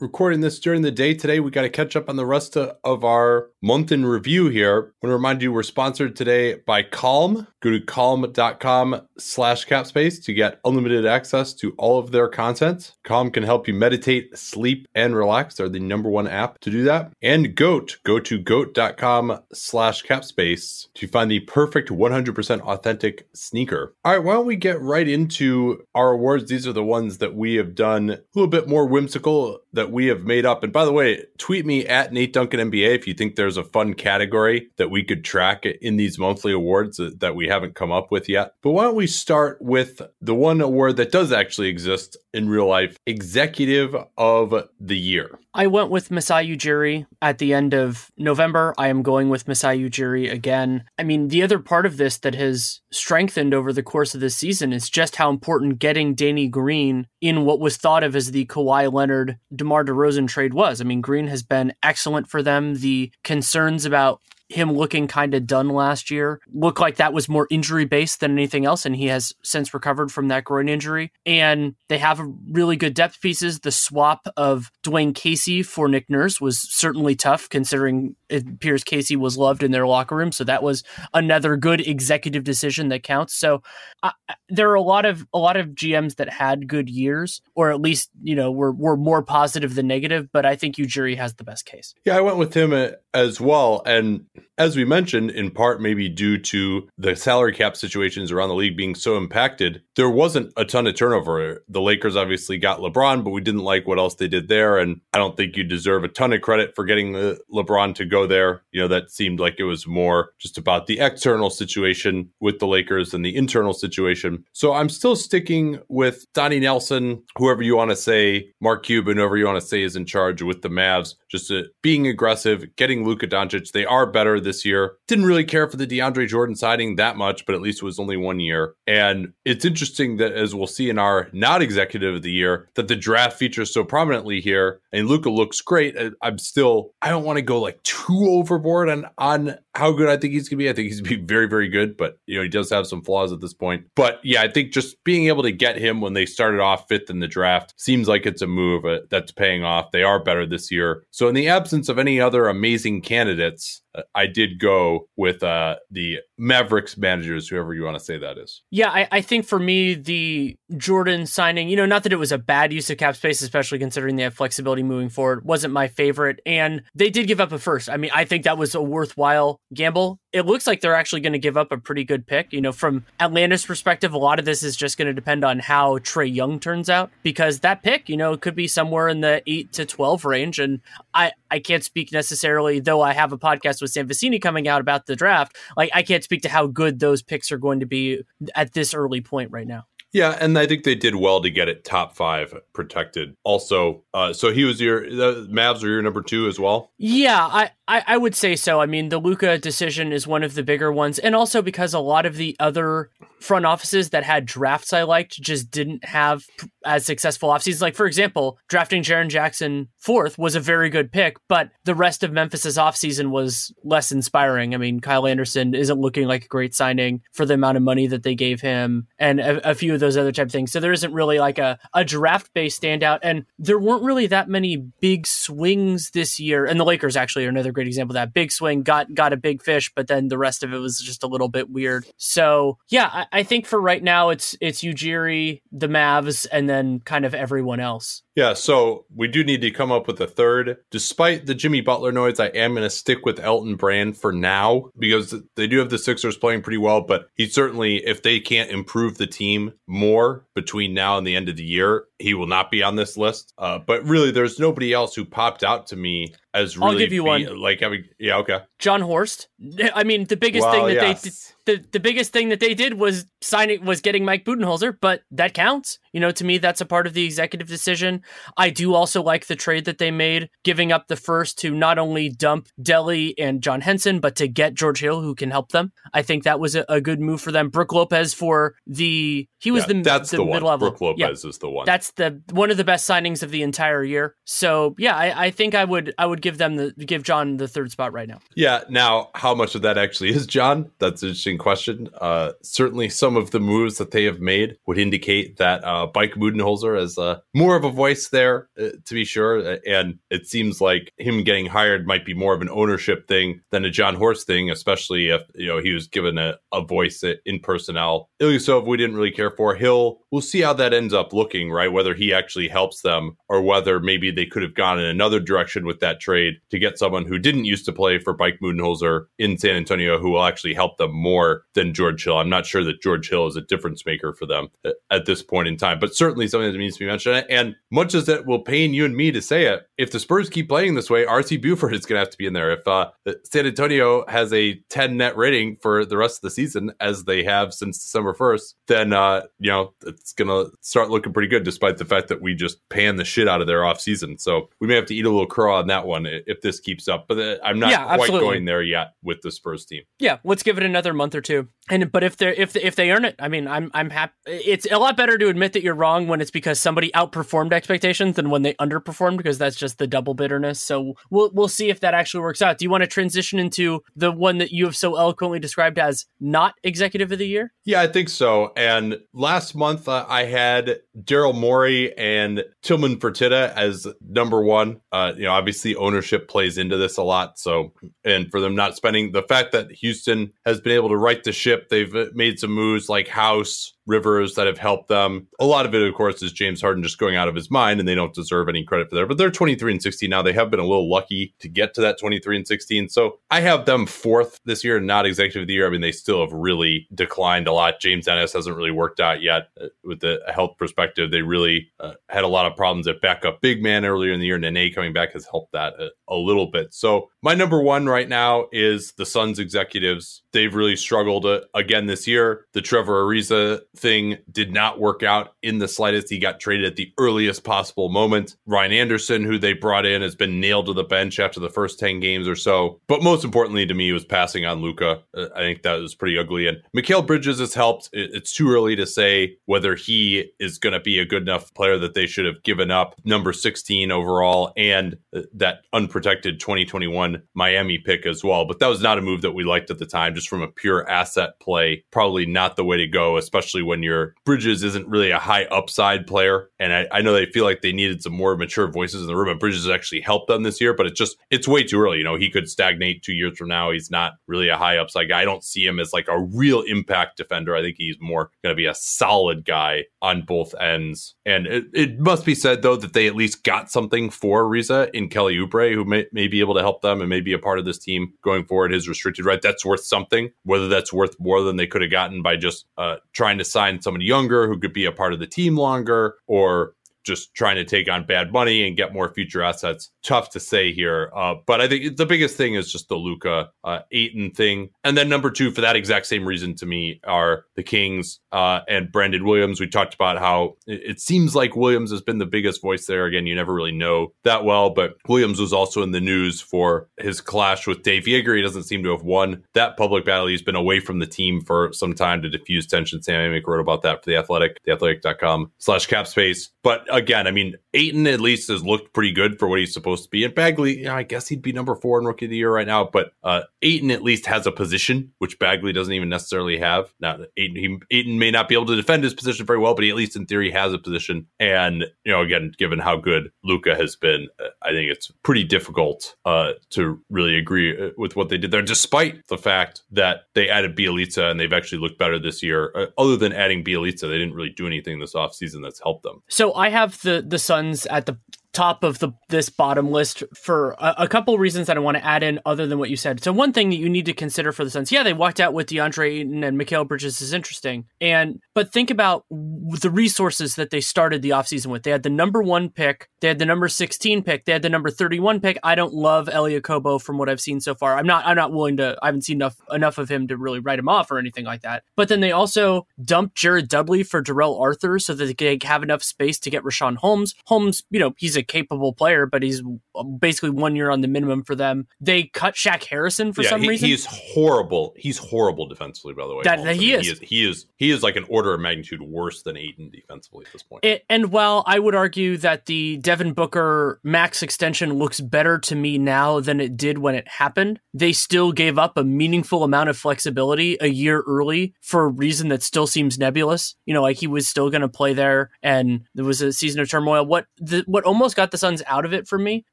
Recording this during the day today. We got to catch up on the rest of our month in review here. I want to remind you we're sponsored today by Calm. Go to calm.com slash capspace to get unlimited access to all of their content. Calm can help you meditate, sleep, and relax. They're the number one app to do that. And Goat. Go to goat.com slash capspace to find the perfect 100% authentic sneaker. All right, why don't we get right into our awards? These are the ones that we have done a little bit more whimsical that we have made up. And by the way, tweet me at Nate Duncan NBA if you think there's a fun category that we could track in these monthly awards that we haven't come up with yet. But why don't we start with the one award that does actually exist in real life Executive of the Year? I went with Masai Ujiri at the end of November. I am going with Masai Ujiri again. I mean, the other part of this that has strengthened over the course of this season is just how important getting Danny Green in what was thought of as the Kawhi Leonard DeMar DeRozan trade was. I mean, Green has been excellent for them. The concerns about him looking kind of done last year looked like that was more injury based than anything else, and he has since recovered from that groin injury. And they have really good depth pieces. The swap of Dwane Casey for Nick Nurse was certainly tough, considering it appears Casey was loved in their locker room. So that was another good executive decision that counts. So uh, there are a lot of a lot of GMs that had good years, or at least you know were were more positive than negative. But I think Ujiri has the best case. Yeah, I went with him uh, as well, and as we mentioned, in part maybe due to the salary cap situations around the league being so impacted, there wasn't a ton of turnover. The Lakers obviously got LeBron, but we didn't like what else they did there, and I don't think you deserve a ton of credit for getting LeBron to go there. You know, that seemed like it was more just about the external situation with the Lakers than the internal situation. So I'm still sticking with Donnie Nelson, whoever you want to say, Mark Cuban, whoever you want to say is in charge with the Mavs, just uh, being aggressive, getting Luka Doncic. They are better this year. Didn't really care for the DeAndre Jordan signing that much, but at least it was only one year. And it's interesting that, as we'll see in our not executive of the year, that the draft features so prominently here. And Luka looks great. I'm still, I don't want to go like too overboard on on how good I think he's gonna be. I think he's gonna be very, very good, but you know, he does have some flaws at this point. But yeah, I think just being able to get him when they started off fifth in the draft seems like it's a move uh, that's paying off. They are better this year. So in the absence of any other amazing candidates, I did go with uh, the Mavericks managers, whoever you want to say that is. Yeah, I, I, think for me, the Jordan signing, you know, not that it was a bad use of cap space, especially considering they have flexibility moving forward, wasn't my favorite. And they did give up a first. I mean, I think that was a worthwhile gamble. It looks like they're actually going to give up a pretty good pick. You know, from Atlanta's perspective, a lot of this is just going to depend on how Trae Young turns out because that pick, you know, could be somewhere in the 8 to 12 range. And I, I can't speak necessarily, though I have a podcast with Sam Vecenie coming out about the draft. Like, I can't speak to how good those picks are going to be at this early point right now. Yeah, and I think they did well to get it top five protected. Also, uh, so he was your the Mavs are your number two as well. Yeah, I, I, I would say so. I mean, the Luka decision is one of the bigger ones, and also because a lot of the other front offices that had drafts I liked just didn't have as successful off seasons. Like for example, drafting Jaren Jackson fourth was a very good pick, but the rest of Memphis's offseason was less inspiring. I mean, Kyle Anderson isn't looking like a great signing for the amount of money that they gave him, and a, a few of those other type things. So there isn't really like a, a draft based standout, and there weren't really that many big swings this year. And the Lakers actually are another great example that. Big swing got got a big fish, but then the rest of it was just a little bit weird. So yeah, I, I think for right now it's it's Ujiri, the Mavs, and then kind of everyone else. Yeah, so we do need to come up with a third. Despite the Jimmy Butler noise, I am going to stick with Elton Brand for now because they do have the Sixers playing pretty well, but he certainly, if they can't improve the team more between now and the end of the year, he will not be on this list. Uh, but really, there's nobody else who popped out to me as really I'll give you be- one. like having yeah okay Jon Horst. I mean, the biggest Well, thing that yes. they the, the biggest thing that they did was signing was getting Mike Budenholzer, but that counts. You know, to me, that's a part of the executive decision. I do also like the trade that they made, giving up the first to not only dump Delly and John Henson, but to get George Hill, who can help them. I think that was a, a good move for them. Brook Lopez for the he was Yeah, the that's the, the, one mid level. Brook Lopez is the one That's the one of the best signings of the entire year. So yeah, I, I think I would I would give them the give Jon the third spot right now. Yeah. Now, how much of that actually is Jon? That's an question. Uh, certainly, some of the moves that they have made would indicate that uh, Mike Budenholzer is uh, more of a voice there, uh, to be sure. Uh, And it seems like him getting hired might be more of an ownership thing than a Jon Horst thing, especially if you know he was given a, a voice in personnel. Ilyasov, we didn't really care for. Hill, we'll see how that ends up looking, right? Whether he actually helps them or whether maybe they could have gone in another direction with that trade to get someone who didn't used to play for Mike Budenholzer in San Antonio who will actually help them more than George Hill. I'm not sure that George Hill is a difference maker for them at this point in time, but certainly something that needs to be mentioned. And much as it will pain you and me to say it, if the Spurs keep playing this way, RC Buford is going to have to be in there. If uh, San Antonio has a 10 net rating for the rest of the season, as they have since December 1st, then, uh, you know, it's going to start looking pretty good, despite the fact that we just pan the shit out of their offseason. So we may have to eat a little crow on that one if this keeps up. But uh, I'm not Yeah, quite absolutely. going there yet with the Spurs team. Yeah, let's give it another month or two. And but if they if if they earn it, I mean, I'm I'm happy. It's a lot better to admit that you're wrong when it's because somebody outperformed expectations than when they underperformed because that's just the double bitterness. So we'll we'll see if that actually works out. Do you want to transition into the one that you have so eloquently described as not executive of the year? Yeah, I think so. And last month I had Daryl Morey and Tilman Fertitta as number one. Uh, you know, obviously ownership plays into this a lot. So, and for them not spending the fact that Houston has been able to right the ship, they've made some moves like House. Rivers that have helped them. A lot of it, of course, is James Harden just going out of his mind, and they don't deserve any credit for that. But they're 23 and 16 now. They have been a little lucky to get to that 23 and 16. So I have them fourth this year, not executive of the year. I mean, they still have really declined a lot. James Ennis hasn't really worked out yet uh, with the health perspective. They really uh, had a lot of problems at backup big man earlier in the year. Nene coming back has helped that a, a little bit. So my number one right now is the Suns executives. They've really struggled uh, again this year. The Trevor Ariza thing did not work out in the slightest. He got traded at the earliest possible moment. Ryan Anderson, who they brought in, has been nailed to the bench after the first 10 games or so. But most importantly to me was passing on Luka. Uh, I think that was pretty ugly. And Mikal Bridges has helped. It- It's too early to say whether he is going to be a good enough player that they should have given up number 16 overall and uh, that unprotected 2021 Miami pick as well. But that was not a move that we liked at the time, just from a pure asset play. Probably not the way to go, especially when your Bridges isn't really a high upside player. And I, I know they feel like they needed some more mature voices in the room, and Bridges has actually helped them this year, but it's just, it's way too early. You know, he could stagnate two years from now. He's not really a high upside guy. I don't see him as like a real impact defender. I think he's more going to be a solid guy on both ends. And it, it must be said, though, that they at least got something for Riza in Kelly Oubre, who may, may be able to help them and may be a part of this team going forward. His restricted right, that's worth something, whether that's worth more than they could have gotten by just uh, trying to sign someone younger who could be a part of the team longer or just trying to take on bad money and get more future assets. Tough to say here. Uh, but I think the biggest thing is just the Luka uh, Ayton thing. And then number two, for that exact same reason to me, are the Kings uh, and Brandon Williams. We talked about how it, seems like Williams has been the biggest voice there. Again, you never really know that well, but Williams was also in the news for his clash with Dave Joerger. He doesn't seem to have won that public battle. He's been away from the team for some time to diffuse tension. Sam Amick wrote about that for The Athletic, theathletic.com slash cap space. But again, I mean, Ayton at least has looked pretty good for what he's supposed to be. And Bagley, you know, I guess he'd be number four in rookie of the year right now. But uh, Ayton at least has a position, which Bagley doesn't even necessarily have. Now, Ayton, he, Ayton may not be able to defend his position very well, but he at least in theory has a position. And, you know, again, given how good Luka has been, uh, I think it's pretty difficult uh, to really agree uh, with what they did there, despite the fact that they added Bjelica and they've actually looked better this year. Uh, other than adding Bjelica, they didn't really do anything this offseason that's helped them. So I have the the Suns at the top of the this bottom list for a, a couple reasons that I want to add in other than what you said. So one thing that you need to consider for the Suns, yeah, they walked out with DeAndre Ayton and Mikal Bridges is interesting. And but think about the resources that they started the offseason with. They had the number one pick, they had the number 16 pick, they had the number 31 pick. I don't love Elie Okobo from what I've seen so far. I'm not I'm not willing to I haven't seen enough enough of him to really write him off or anything like that. But then they also dumped Jared Dudley for Darrell Arthur so that they could have enough space to get Richaun Holmes. Holmes, you know, he's a capable player, but he's uh, basically one year on the minimum for them. They cut Shaq Harrison for yeah, some he, reason. He's horrible. He's horrible defensively, by the way. That, that he, is. he is. He is. He is like an order of magnitude worse than Ayton defensively at this point. It, and while I would argue that the Devin Booker max extension looks better to me now than it did when it happened, they still gave up a meaningful amount of flexibility a year early for a reason that still seems nebulous. You know, like he was still going to play there, and there was a season of turmoil. What the, what almost got the Suns out of it for me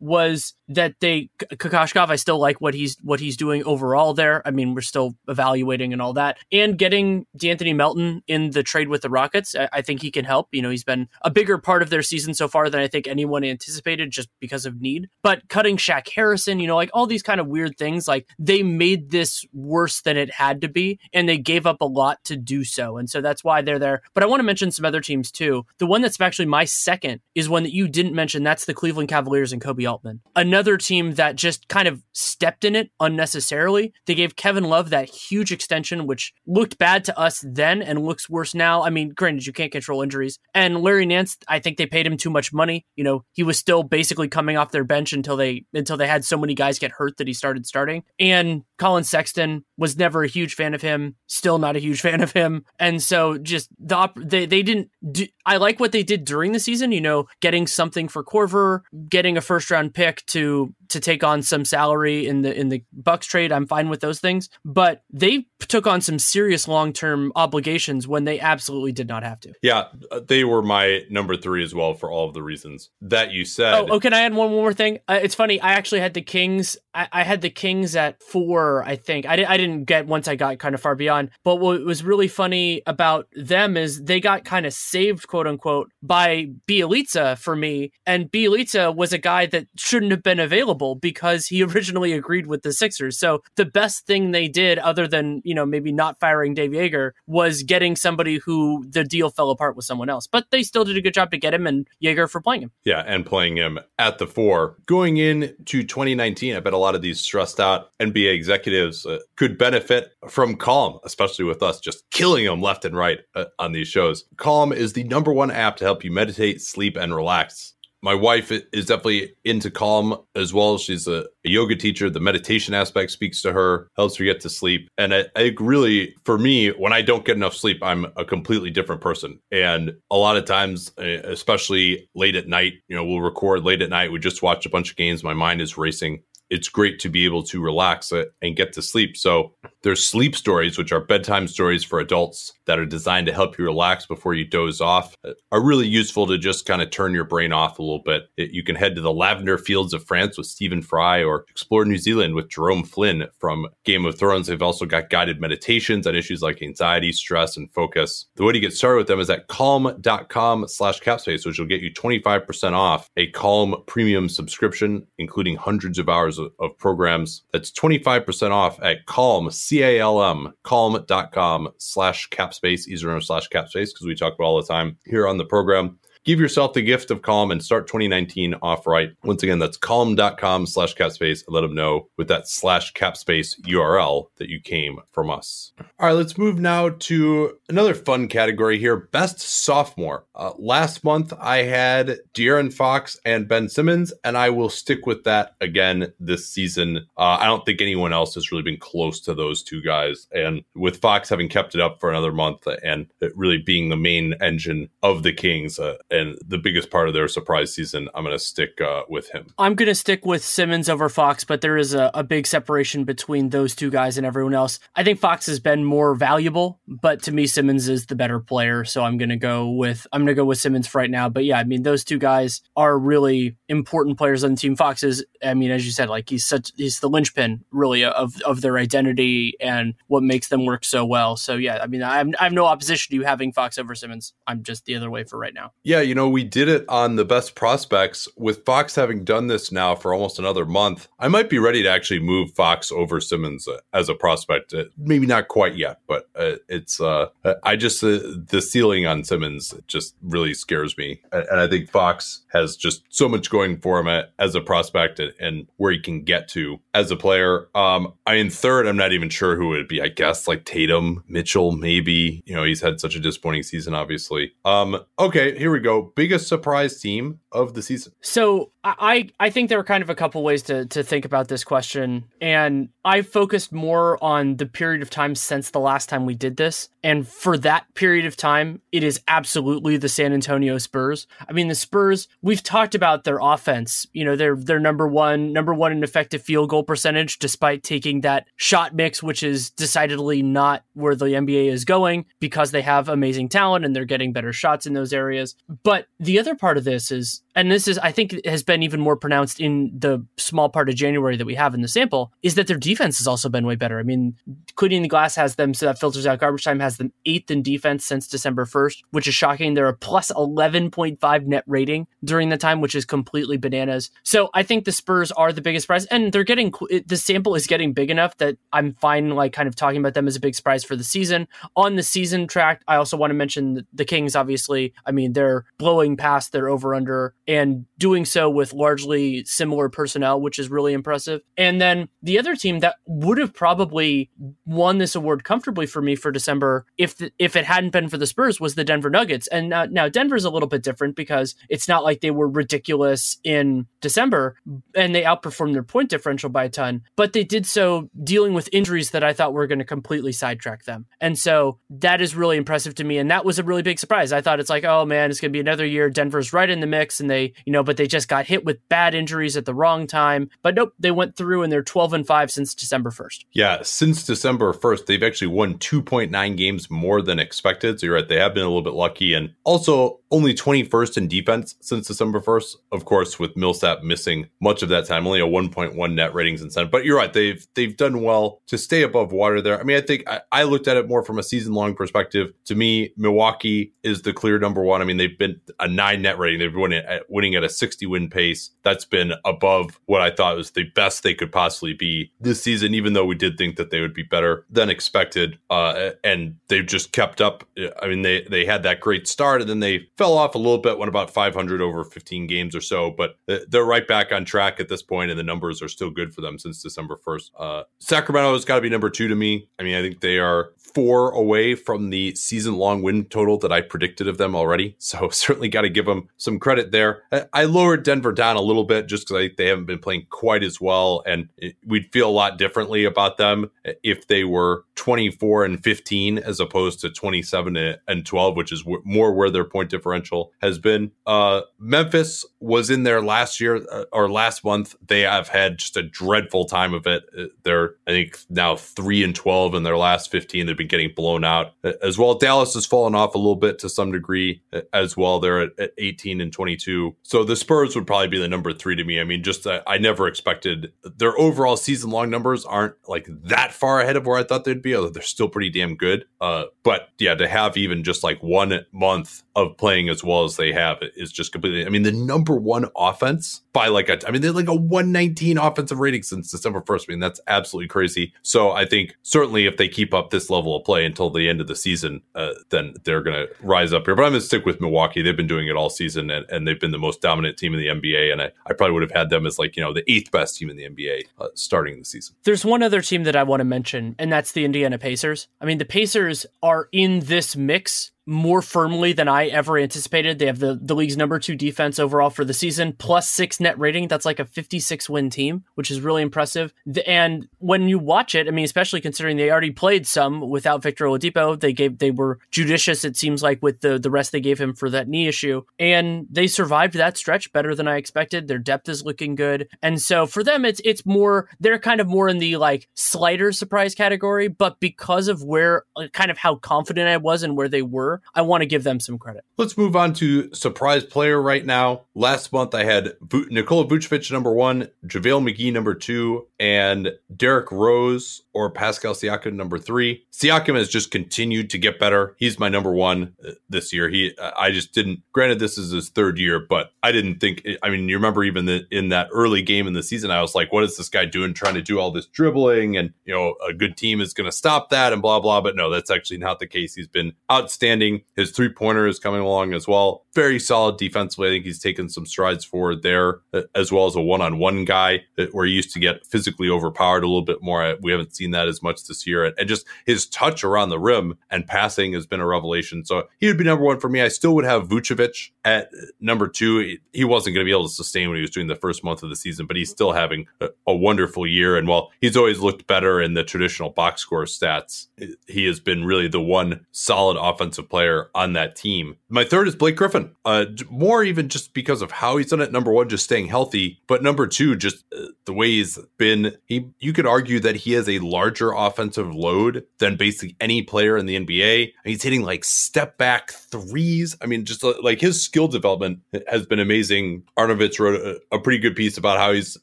was that they Kokoshkov. I still like what he's what he's doing overall there. I mean, we're still evaluating and all that, and getting De'Anthony Melton in the trade with the Rockets. I, I think he can help. You know, he's been a bigger part of their season so far than I think anyone anticipated, just because of need. But cutting Shaq Harrison, you know, like all these kind of weird things, like they made this worse than it had to be, and they gave up a lot to do so, and so that's why they're there. But I want to mention some other teams too. The one that's actually my second is one that you didn't mention. That's the Cleveland Cavaliers and Koby Altman. Another team that just kind of stepped in it unnecessarily. They gave Kevin Love that huge extension, which looked bad to us then and looks worse now. I mean, granted, you can't control injuries. And Larry Nance, I think they paid him too much money. You know, he was still basically coming off their bench until they until they had so many guys get hurt that he started starting. And Collin Sexton was never a huge fan of him, still not a huge fan of him. And so just the op- they they didn't do, I like what they did during the season, you know, getting something for Korver, getting a first round pick to to take on some salary in the in the Bucks trade. I'm fine with those things, but they took on some serious long term obligations when they absolutely did not have to. Yeah, uh, they were my number three as well for all of the reasons that you said. Oh, oh can I add one more thing? Uh, it's funny. I actually had the Kings. I, I, had the Kings at four. I think I, di- I didn't get once I got kind of far beyond. But what was really funny about them is they got kind of saved, quote unquote, by Bjelica for me. And Bjelica was a guy that shouldn't have been available because he originally agreed with the Sixers. So the best thing they did, other than you know maybe not firing Dave Joerger, was getting somebody who the deal fell apart with someone else. But they still did a good job to get him and Joerger for playing him. Yeah, and playing him at the four. Going into 2019, I bet a lot of these stressed out NBA executives uh, could benefit from Calm, especially with us just killing them left and right uh, on these shows. Calm is the number one app to help you meditate, sleep, and relax my wife is definitely into calm as well. She's a, a, yoga teacher. The meditation aspect speaks to her, helps her get to sleep. And I, I, really, for me, when I don't get enough sleep, I'm a completely different person. And a lot of times, especially late at night, you know, we'll record late at night. We just watch a bunch of games. My mind is racing. It's great to be able to relax uh, and get to sleep. So there's sleep stories, which are bedtime stories for adults that are designed to help you relax before you doze off, uh, are really useful to just kind of turn your brain off a little bit. It, you can head to the lavender fields of France with Stephen Fry or explore New Zealand with Jerome Flynn from Game of Thrones. They've also got guided meditations on issues like anxiety, stress, and focus. The way to get started with them is at calm.com slash capspace, which will get you 25% off a Calm premium subscription, including hundreds of hours of, of programs. That's 25% off at calm, C-A-L-M, calm.com slash capspace, easier slash capspace, because we talk about all the time here on the program. Give yourself the gift of calm and start 2019 off right. Once again, that's calm.com slash capspace. Let them know with that slash capspace URL that you came from us. All right, let's move now to another fun category here best sophomore. Uh, last month, I had De'Aaron Fox and Ben Simmons, and I will stick with that again this season. Uh, I don't think anyone else has really been close to those two guys. And with Fox having kept it up for another month and really being the main engine of the Kings, uh, and the biggest part of their surprise season, I'm going to stick uh, with him. I'm going to stick with Simmons over Fox, but there is a, a, big separation between those two guys and everyone else. I think Fox has been more valuable, but to me, Simmons is the better player. So I'm going to go with I'm going to go with Simmons for right now. But yeah, I mean, those two guys are really important players on the team. Fox is, I mean, as you said, like he's such he's the linchpin really of of their identity and what makes them work so well. So yeah, I mean, I have, I have no opposition to you having Fox over Simmons. I'm just the other way for right now. Yeah, you know, we did it on the best prospects. With Fox having done this now for almost another month, I might be ready to actually move Fox over Simmons uh, as a prospect. Uh, maybe not quite yet, but uh, it's, uh, I just, uh, the ceiling on Simmons just really scares me. And, I think Fox has just so much going for him as a prospect and, and where he can get to as a player. Um, I mean, third, I'm not even sure who it would be. I guess like Tatum, Mitchell, maybe. You know, he's had such a disappointing season, obviously. Um, okay, here we go. Biggest surprise team of the season. So I I think there are kind of a couple ways to to think about this question, and I focused more on the period of time since the last time we did this, and for that period of time, it is absolutely the San Antonio Spurs. I mean, the Spurs. We've talked about their offense. You know, they're they're number one number one in effective field goal percentage, despite taking that shot mix, which is decidedly not where the NBA is going, because they have amazing talent and they're getting better shots in those areas. But the other part of this is and this is I think has been even more pronounced in the small part of January that we have in the sample is that their defense has also been way better. I mean, cleaning the glass has them so that filters out garbage time has them eighth in defense since December 1st, which is shocking. They're a plus 11.5 net rating during the time, which is completely bananas. So I think the Spurs are the biggest prize and they're getting the sample is getting big enough that I'm fine like kind of talking about them as a big surprise for the season. On the season track, I also want to mention the Kings obviously. I mean, they're blowing past their over under and doing so with largely similar personnel, which is really impressive. And then the other team that would have probably won this award comfortably for me for December if the, if it hadn't been for the Spurs was the Denver Nuggets. And now, now Denver's a little bit different because it's not like they were ridiculous in December and they outperformed their point differential by a ton, but they did so dealing with injuries that I thought were going to completely sidetrack them. And so that is really impressive to me. And that was a really big surprise. I thought it's like, oh man, it's going to be another year. Denver's right in the mix and they, you know, but they just got hit with bad injuries at the wrong time. But nope, they went through and they're 12 and 5 since December 1st. Yeah, since December 1st, they've actually won 2.9 games more than expected. So you're right, they have been a little bit lucky. And also, only 21st in defense since December 1st. Of course, with Millsap missing much of that time, only a 1.1 net ratings incentive. But you're right, they've they've done well to stay above water there. I mean, I think I, I looked at it more from a season long perspective. To me, Milwaukee is the clear number one. I mean, they've been a nine net rating. They've been winning at, winning at a 60 win pace. That's been above what I thought was the best they could possibly be this season, even though we did think that they would be better than expected. Uh, and they've just kept up. I mean, they they had that great start, and then they fell off a little bit, went about 500 over 15 games or so, but they're right back on track at this point, and the numbers are still good for them since December 1st. Uh, Sacramento has got to be number two to me. I mean, I think they are four away from the season long win total that I predicted of them already. So certainly got to give them some credit there. I lowered Denver down a little bit just because they haven't been playing quite as well, and we'd feel a lot differently about them if they were 24 and 15 as opposed to 27 and 12, which is more where their point differential has been. Uh, Memphis was in there last year uh, or last month. They have had just a dreadful time of it. Uh, they're, I think, now 3 and 12 in their last 15. They've been getting blown out uh, as well. Dallas has fallen off a little bit to some degree as well. They're at, at 18 and 22. So the Spurs would probably be the number three to me. I mean, just uh, I never expected their overall season long numbers aren't like that far ahead of where I thought they'd be, although they're still pretty damn good. Uh, but yeah, to have even just like one month of playing as well as they have is just completely. I mean, the number one offense by like a, I mean, they're like a 119 offensive rating since December 1st. I mean, that's absolutely crazy. So I think certainly if they keep up this level of play until the end of the season, uh, then they're going to rise up here. But I'm going to stick with Milwaukee. They've been doing it all season and, and they've been the most dominant team in the NBA. And I, I probably would have had them as like, you know, the eighth best team in the NBA uh, starting the season. There's one other team that I want to mention, and that's the Indiana Pacers. I mean, the Pacers are in this mix more firmly than I ever anticipated. They have the, the league's number two defense overall for the season, plus six net rating. That's like a 56 win team, which is really impressive. And when you watch it, I mean, especially considering they already played some without Victor Oladipo, they gave they were judicious. It seems like with the the rest they gave him for that knee issue, and they survived that stretch better than I expected. Their depth is looking good, and so for them, it's it's more they're kind of more in the like slighter surprise category. But because of where uh, kind of how confident I was and where they were I want to give them some credit. Let's move on to surprise player right now. Last month I had v- Nikola Vucevic number one, JaVale McGee number two, and Derrick Rose or Pascal Siakam number three. Siakam has just continued to get better. He's my number one uh, this year. He, I just didn't. Granted, this is his third year, but I didn't think. I mean, you remember even the, in that early game in the season, I was like, "What is this guy doing? Trying to do all this dribbling, and you know, a good team is going to stop that, and blah blah." But no, that's actually not the case. He's been outstanding. His three pointer is coming along as well. Very solid defensively. I think he's taken some strides forward there, uh, as well as a one on one guy where he used to get physically overpowered a little bit more. We haven't seen that as much this year, and just his touch around the rim and passing has been a revelation. So he would be number one for me. I still would have Vucevic at number two. He wasn't going to be able to sustain what he was doing the first month of the season, but he's still having a, a wonderful year. And while he's always looked better in the traditional box score stats, he has been really the one solid offensive player on that team. My third is Blake Griffin. Uh, more even just because of how he's done it. Number one, just staying healthy, but number two, just uh, the way he's been. He you could argue that he has a larger offensive load than basically any player in the NBA. He's hitting like step back threes. I mean, just uh, like his skill development has been amazing. Arnovitz wrote a, a pretty good piece about how he's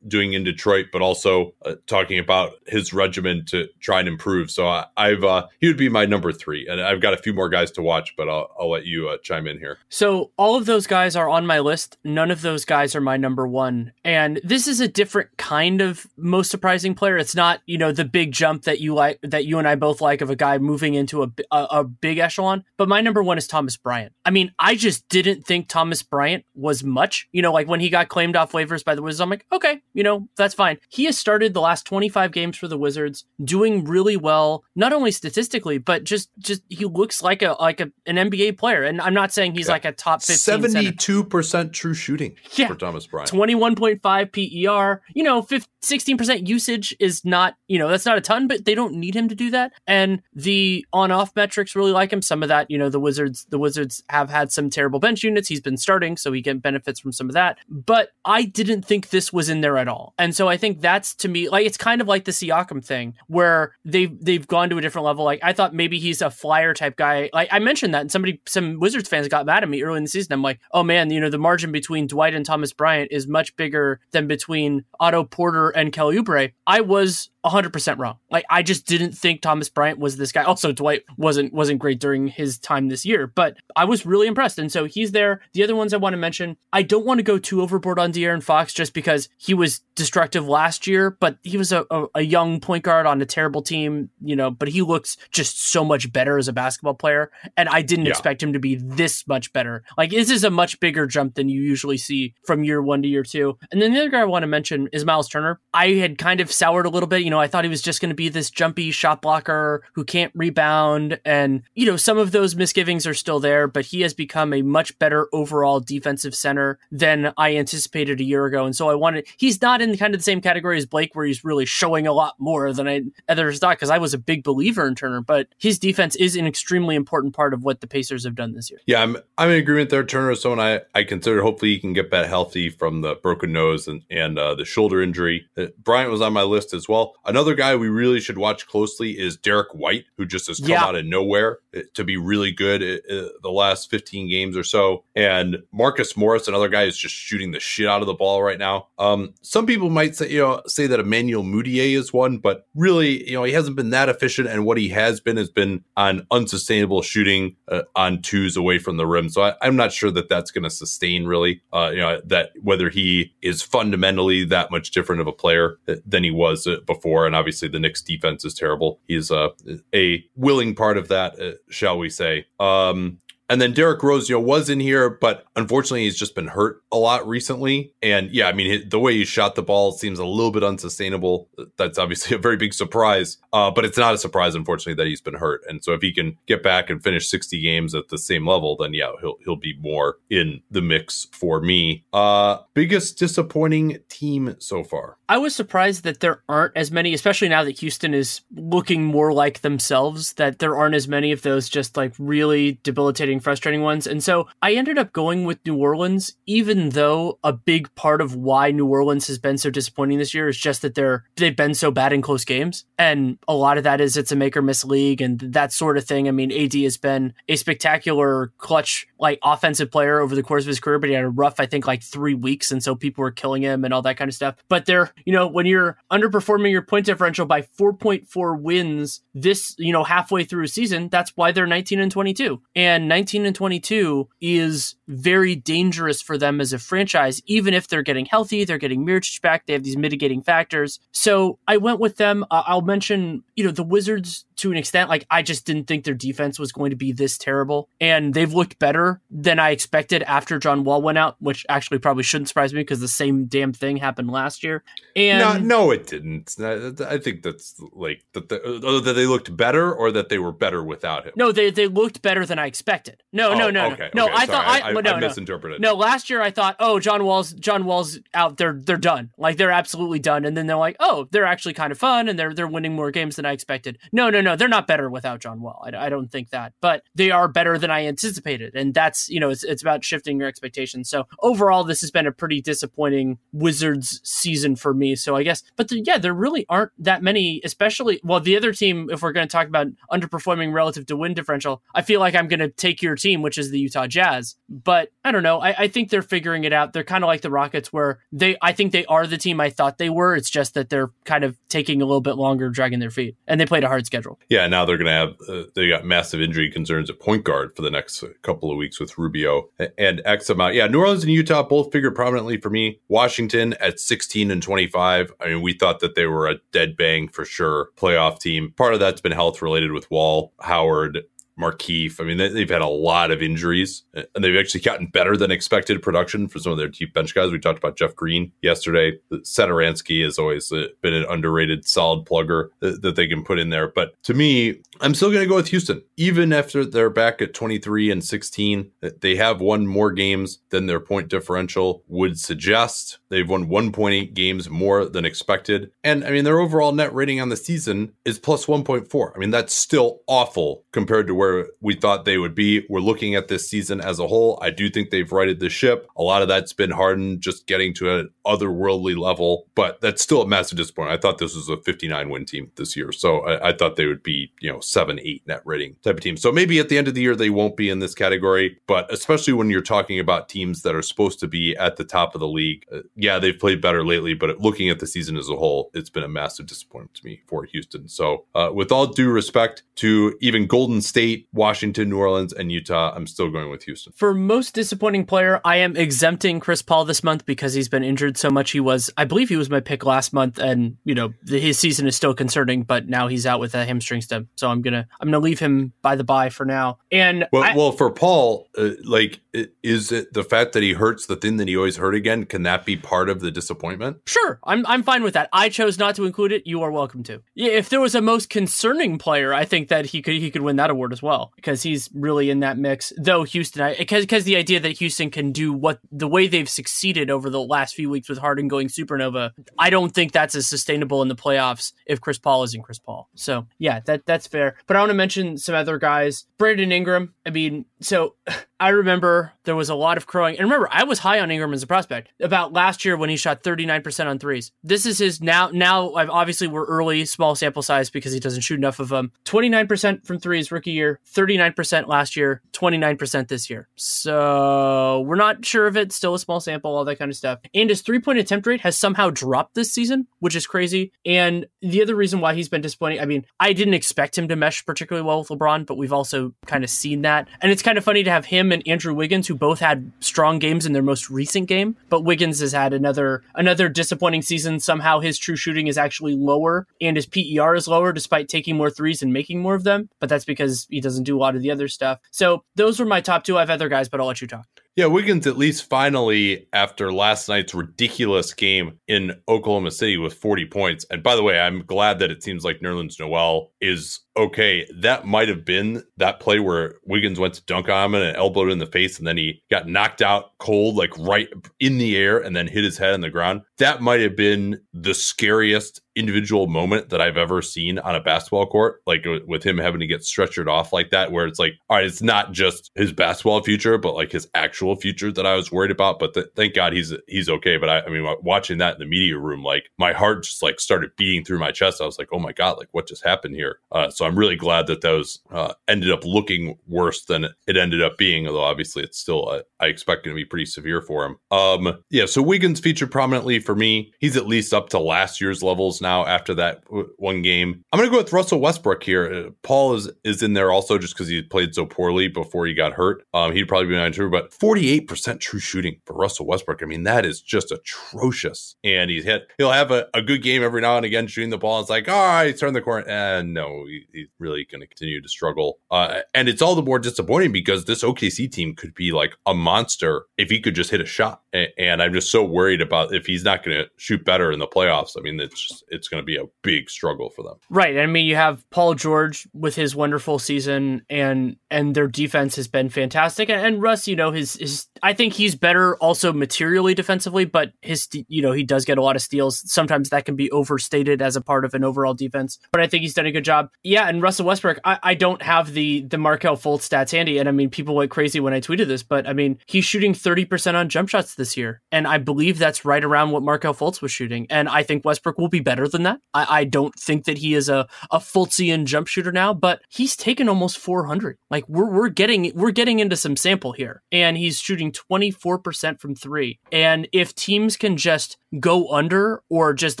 doing in Detroit, but also uh, talking about his regimen to try and improve. So I, have uh, he would be my number three, and I've got a few more guys to watch, but I'll, I'll let you uh, chime in here. So all of those guys are on my list. None of those guys are my number one, and this is a different kind of most surprising player. It's not you know the big jump that you like that you and I both like of a guy moving into a, a, a big echelon. But my number one is Thomas Bryant. I mean, I just didn't think Thomas Bryant was much. You know, like when he got claimed off waivers by the Wizards, I'm like, okay, you know, that's fine. He has started the last 25 games for the Wizards, doing really well, not only statistically, but just just he looks like a like a, an NBA player. And I'm not saying he's yeah. like a top 15 72 percent true shooting yeah. for Thomas Bryant. 21.5 PER. You know, 15, 16% usage is not, you know, that's not a ton, but they don't need him to do that. And the on-off metrics really like him. Some of that, you know, the Wizards, the Wizards have had some terrible bench units. He's been starting, so he get benefits from some of that. But I didn't think this was in there at all. And so I think that's to me like it's kind of like the Siakam thing where they've they've gone to a different level. Like I thought maybe he's a flyer type guy. Like I mentioned that and somebody some Wizards fans got mad at me early in the season. I'm like, oh man, you know, the margin between Dwight and Thomas Bryant is much bigger than between Otto Porter and Kelly Oubre. I was 100% wrong. Like I just didn't think Thomas Bryant was this guy. Also Dwight wasn't wasn't great during his time this year, but I was really impressed and so he's there. The other ones I want to mention, I don't want to go too overboard on De'Aaron Fox just because he was destructive last year, but he was a, a, a young point guard on a terrible team, you know, but he looks just so much better as a basketball player and I didn't yeah. expect him to be this much better. Like this is a much bigger jump than you usually see from year 1 to year 2. And then the other guy I want to mention is Miles Turner. I had kind of soured a little bit, you know, know, I thought he was just going to be this jumpy shot blocker who can't rebound. And, you know, some of those misgivings are still there, but he has become a much better overall defensive center than I anticipated a year ago. And so I wanted, he's not in kind of the same category as Blake, where he's really showing a lot more than I ever thought, because I was a big believer in Turner, but his defense is an extremely important part of what the Pacers have done this year. Yeah, I'm, I'm in agreement there. Turner is someone I, I consider hopefully he can get back healthy from the broken nose and, and uh, the shoulder injury. Uh, Bryant was on my list as well. Another guy we really should watch closely is Derrick White, who just has come yeah. out of nowhere to be really good uh, the last 15 games or so. And Marcus Morris, another guy, is just shooting the shit out of the ball right now. Um, some people might say, you know, say that Emmanuel Mudiay is one, but really, you know, he hasn't been that efficient. And what he has been has been on unsustainable shooting uh, on twos away from the rim. So I, am not sure that that's going to sustain really, uh, you know, that whether he is fundamentally that much different of a player than he was before. And obviously, the Knicks defense is terrible. He's uh, a willing part of that, uh, shall we say. Um, and then Derek know, was in here, but unfortunately, he's just been hurt a lot recently. And yeah, I mean, the way he shot the ball seems a little bit unsustainable. That's obviously a very big surprise, uh, but it's not a surprise, unfortunately, that he's been hurt. And so if he can get back and finish 60 games at the same level, then yeah, he'll he'll be more in the mix for me. Uh, biggest disappointing team so far. I was surprised that there aren't as many, especially now that Houston is looking more like themselves. That there aren't as many of those just like really debilitating frustrating, frustrating ones. And so I ended up going with New Orleans, even though a big part of why New Orleans has been so disappointing this year is just that they're they've been so bad in close games. And a lot of that is it's a make or miss league and that sort of thing. I mean, AD has been a spectacular clutch like offensive player over the course of his career, but he had a rough, I think, like three weeks, and so people were killing him and all that kind of stuff. But they're, you know, when you're underperforming your point differential by 4.4 wins this, you know, halfway through a season, that's why they're 19 and 22. And 19 and 22 is very dangerous for them as a franchise, even if they're getting healthy, they're getting Mirotic back, they have these mitigating factors. So I went with them. Uh, I'll mention, you know, the Wizards to an extent. Like I just didn't think their defense was going to be this terrible, and they've looked better than I expected after John Wall went out, which actually probably shouldn't surprise me because the same damn thing happened last year. And no, no, it didn't. I think that's like that, the, that they looked better or that they were better without him. No, they they looked better than I expected. No, oh, no, no, okay, no. Okay, I sorry. thought I, I, no, I no. misinterpreted. No, last year I thought, oh, John Wall's John Wall's out. They're they're done. Like they're absolutely done. And then they're like, oh, they're actually kind of fun and they're they're winning more games than I expected. No, no, no. They're not better without John Wall. I, I don't think that, but they are better than I anticipated. And that's you know it's it's about shifting your expectations. So overall, this has been a pretty disappointing Wizards season for me. So I guess, but the, yeah, there really aren't that many. Especially, well, the other team, if we're going to talk about underperforming relative to win differential, I feel like I'm going to take your team, which is the Utah Jazz. But I don't know. I, I think they're figuring it out. They're kind of like the Rockets, where they, I think they are the team I thought they were. It's just that they're kind of taking a little bit longer, dragging their feet, and they played a hard schedule. Yeah, now they're to have uh, they got massive injury concerns at point guard for the next couple of weeks with Rubio and X amount. Yeah, New Orleans and Utah both figured prominently for me. Washington at 16 and 25. I mean, we thought that they were a dead bang for sure playoff team. Part of that's been health related with Wall, Howard, Markieff. I mean, they've had a lot of injuries, and they've actually gotten better than expected production for some of their deep bench guys. We talked about Jeff Green yesterday. Satoransky has always uh, been an underrated, solid plugger that they can put in there. But to me, I'm still going to go with Houston, even after they're back at 23 and 16. They have won more games than their point differential would suggest. They've won 1.8 games more than expected, and I mean their overall net rating on the season is plus 1.4. I mean that's still awful compared to where we thought they would be. We're looking at this season as a whole. I do think they've righted the ship. A lot of that's been Harden just getting to an otherworldly level, but that's still a massive disappointment. I thought this was a 59 win team this year. So I, I thought they would be, you know, seven, eight net rating type of team. So maybe at the end of the year, they won't be in this category, but especially when you're talking about teams that are supposed to be at the top of the league. Uh, yeah, they've played better lately, but looking at the season as a whole, it's been a massive disappointment to me for Houston. So uh, with all due respect to even Golden State, Washington, New Orleans, and Utah, I'm still going with Houston. For most disappointing player, I am exempting Chris Paul this month because he's been injured so much. He was, I believe, he was my pick last month, and you know his season is still concerning, but now he's out with a hamstring stem, so I'm gonna I'm gonna leave him by the by for now. And well, I, well for Paul, uh, like, is it the fact that he hurts the thing that he always hurt again? Can that be part of the disappointment? Sure, I'm I'm fine with that. I chose not to include it. You are welcome to. Yeah, if there was a most concerning player, I think that he could he could win that award as well because he's really in that mix. Though Houston, because because the idea that Houston can do what the way they've succeeded over the last few weeks with Harden going supernova, I don't think that's as sustainable in the playoffs if Chris Paul isn't Chris Paul. So yeah, that that's fair. But I want to mention some other guys. Brandon Ingram. I mean, so I remember there was a lot of crowing. And remember, I was high on Ingram as a prospect about last year when he shot 39% on threes. This is his now, now I've obviously we're early, small sample size because he doesn't shoot enough of them. 29% from threes rookie year, 39% last year, 29% this year. So we're not sure of it, still a small sample, all that kind of stuff. And his three point attempt rate has somehow dropped this season, which is crazy. And the other reason why he's been disappointing, I mean, I didn't expect him to mesh particularly well with LeBron, but we've also kind of seen that. And it's kind of funny to have him and Andrew Wiggins, who both had strong games in their most recent game, but Wiggins has had another another disappointing season. Somehow his true shooting is actually lower and his PER is lower despite taking more threes and making more of them. But that's because he doesn't do a lot of the other stuff. So those were my top two. I have other guys, but I'll let you talk. Yeah, Wiggins at least finally, after last night's ridiculous game in Oklahoma City with 40 points. And by the way, I'm glad that it seems like Nerlens Noel is okay, that might have been that play where Wiggins went to dunk on him and elbowed in the face, and then he got knocked out cold, like right in the air, and then hit his head on the ground. That might have been the scariest individual moment that I've ever seen on a basketball court, like with him having to get stretchered off like that, where it's like, all right, it's not just his basketball future, but like his actual future that I was worried about. But th- thank God he's he's okay. But I, I mean, watching that in the media room, like my heart just like started beating through my chest. I was like, oh my God, like what just happened here? Uh, so I'm really glad that those uh, ended up looking worse than it ended up being, although obviously it's still, uh, I expect going to be pretty severe for him. Um, yeah, so Wiggins featured prominently for me. He's at least up to last year's levels now after that one game. I'm going to go with Russell Westbrook here. Uh, Paul is is in there also just because he played so poorly before he got hurt. Um, he'd probably be on true, but 48% true shooting for Russell Westbrook. I mean, that is just atrocious. And he's hit. He'll have a, a good game every now and again shooting the ball. It's like, all right, turn the corner. And no, he's really going to continue to struggle. Uh, and it's all the more disappointing because this OKC team could be like a monster if he could just hit a shot. And, I'm just so worried about if he's not going to shoot better in the playoffs. I mean, it's just, it's going to be a big struggle for them. Right. I mean, you have Paul George with his wonderful season, and and their defense has been fantastic. And, and Russ, you know, his his I think he's better also materially defensively, but his you know he does get a lot of steals. Sometimes that can be overstated as a part of an overall defense, but I think he's done a good job. Yeah, and Russell Westbrook, I, I don't have the the Markelle Fultz stats handy, and I mean people went crazy when I tweeted this, but I mean he's shooting thirty percent on jump shots this year, and I believe that's right around what Markelle Fultz was shooting, and I think Westbrook will be better than that. I, I don't think that he is a a Fultzian jump shooter now, but he's taken almost four hundred. Like we're we're getting we're getting into some sample here, and he's shooting twenty four percent from three, and if teams can just go under or just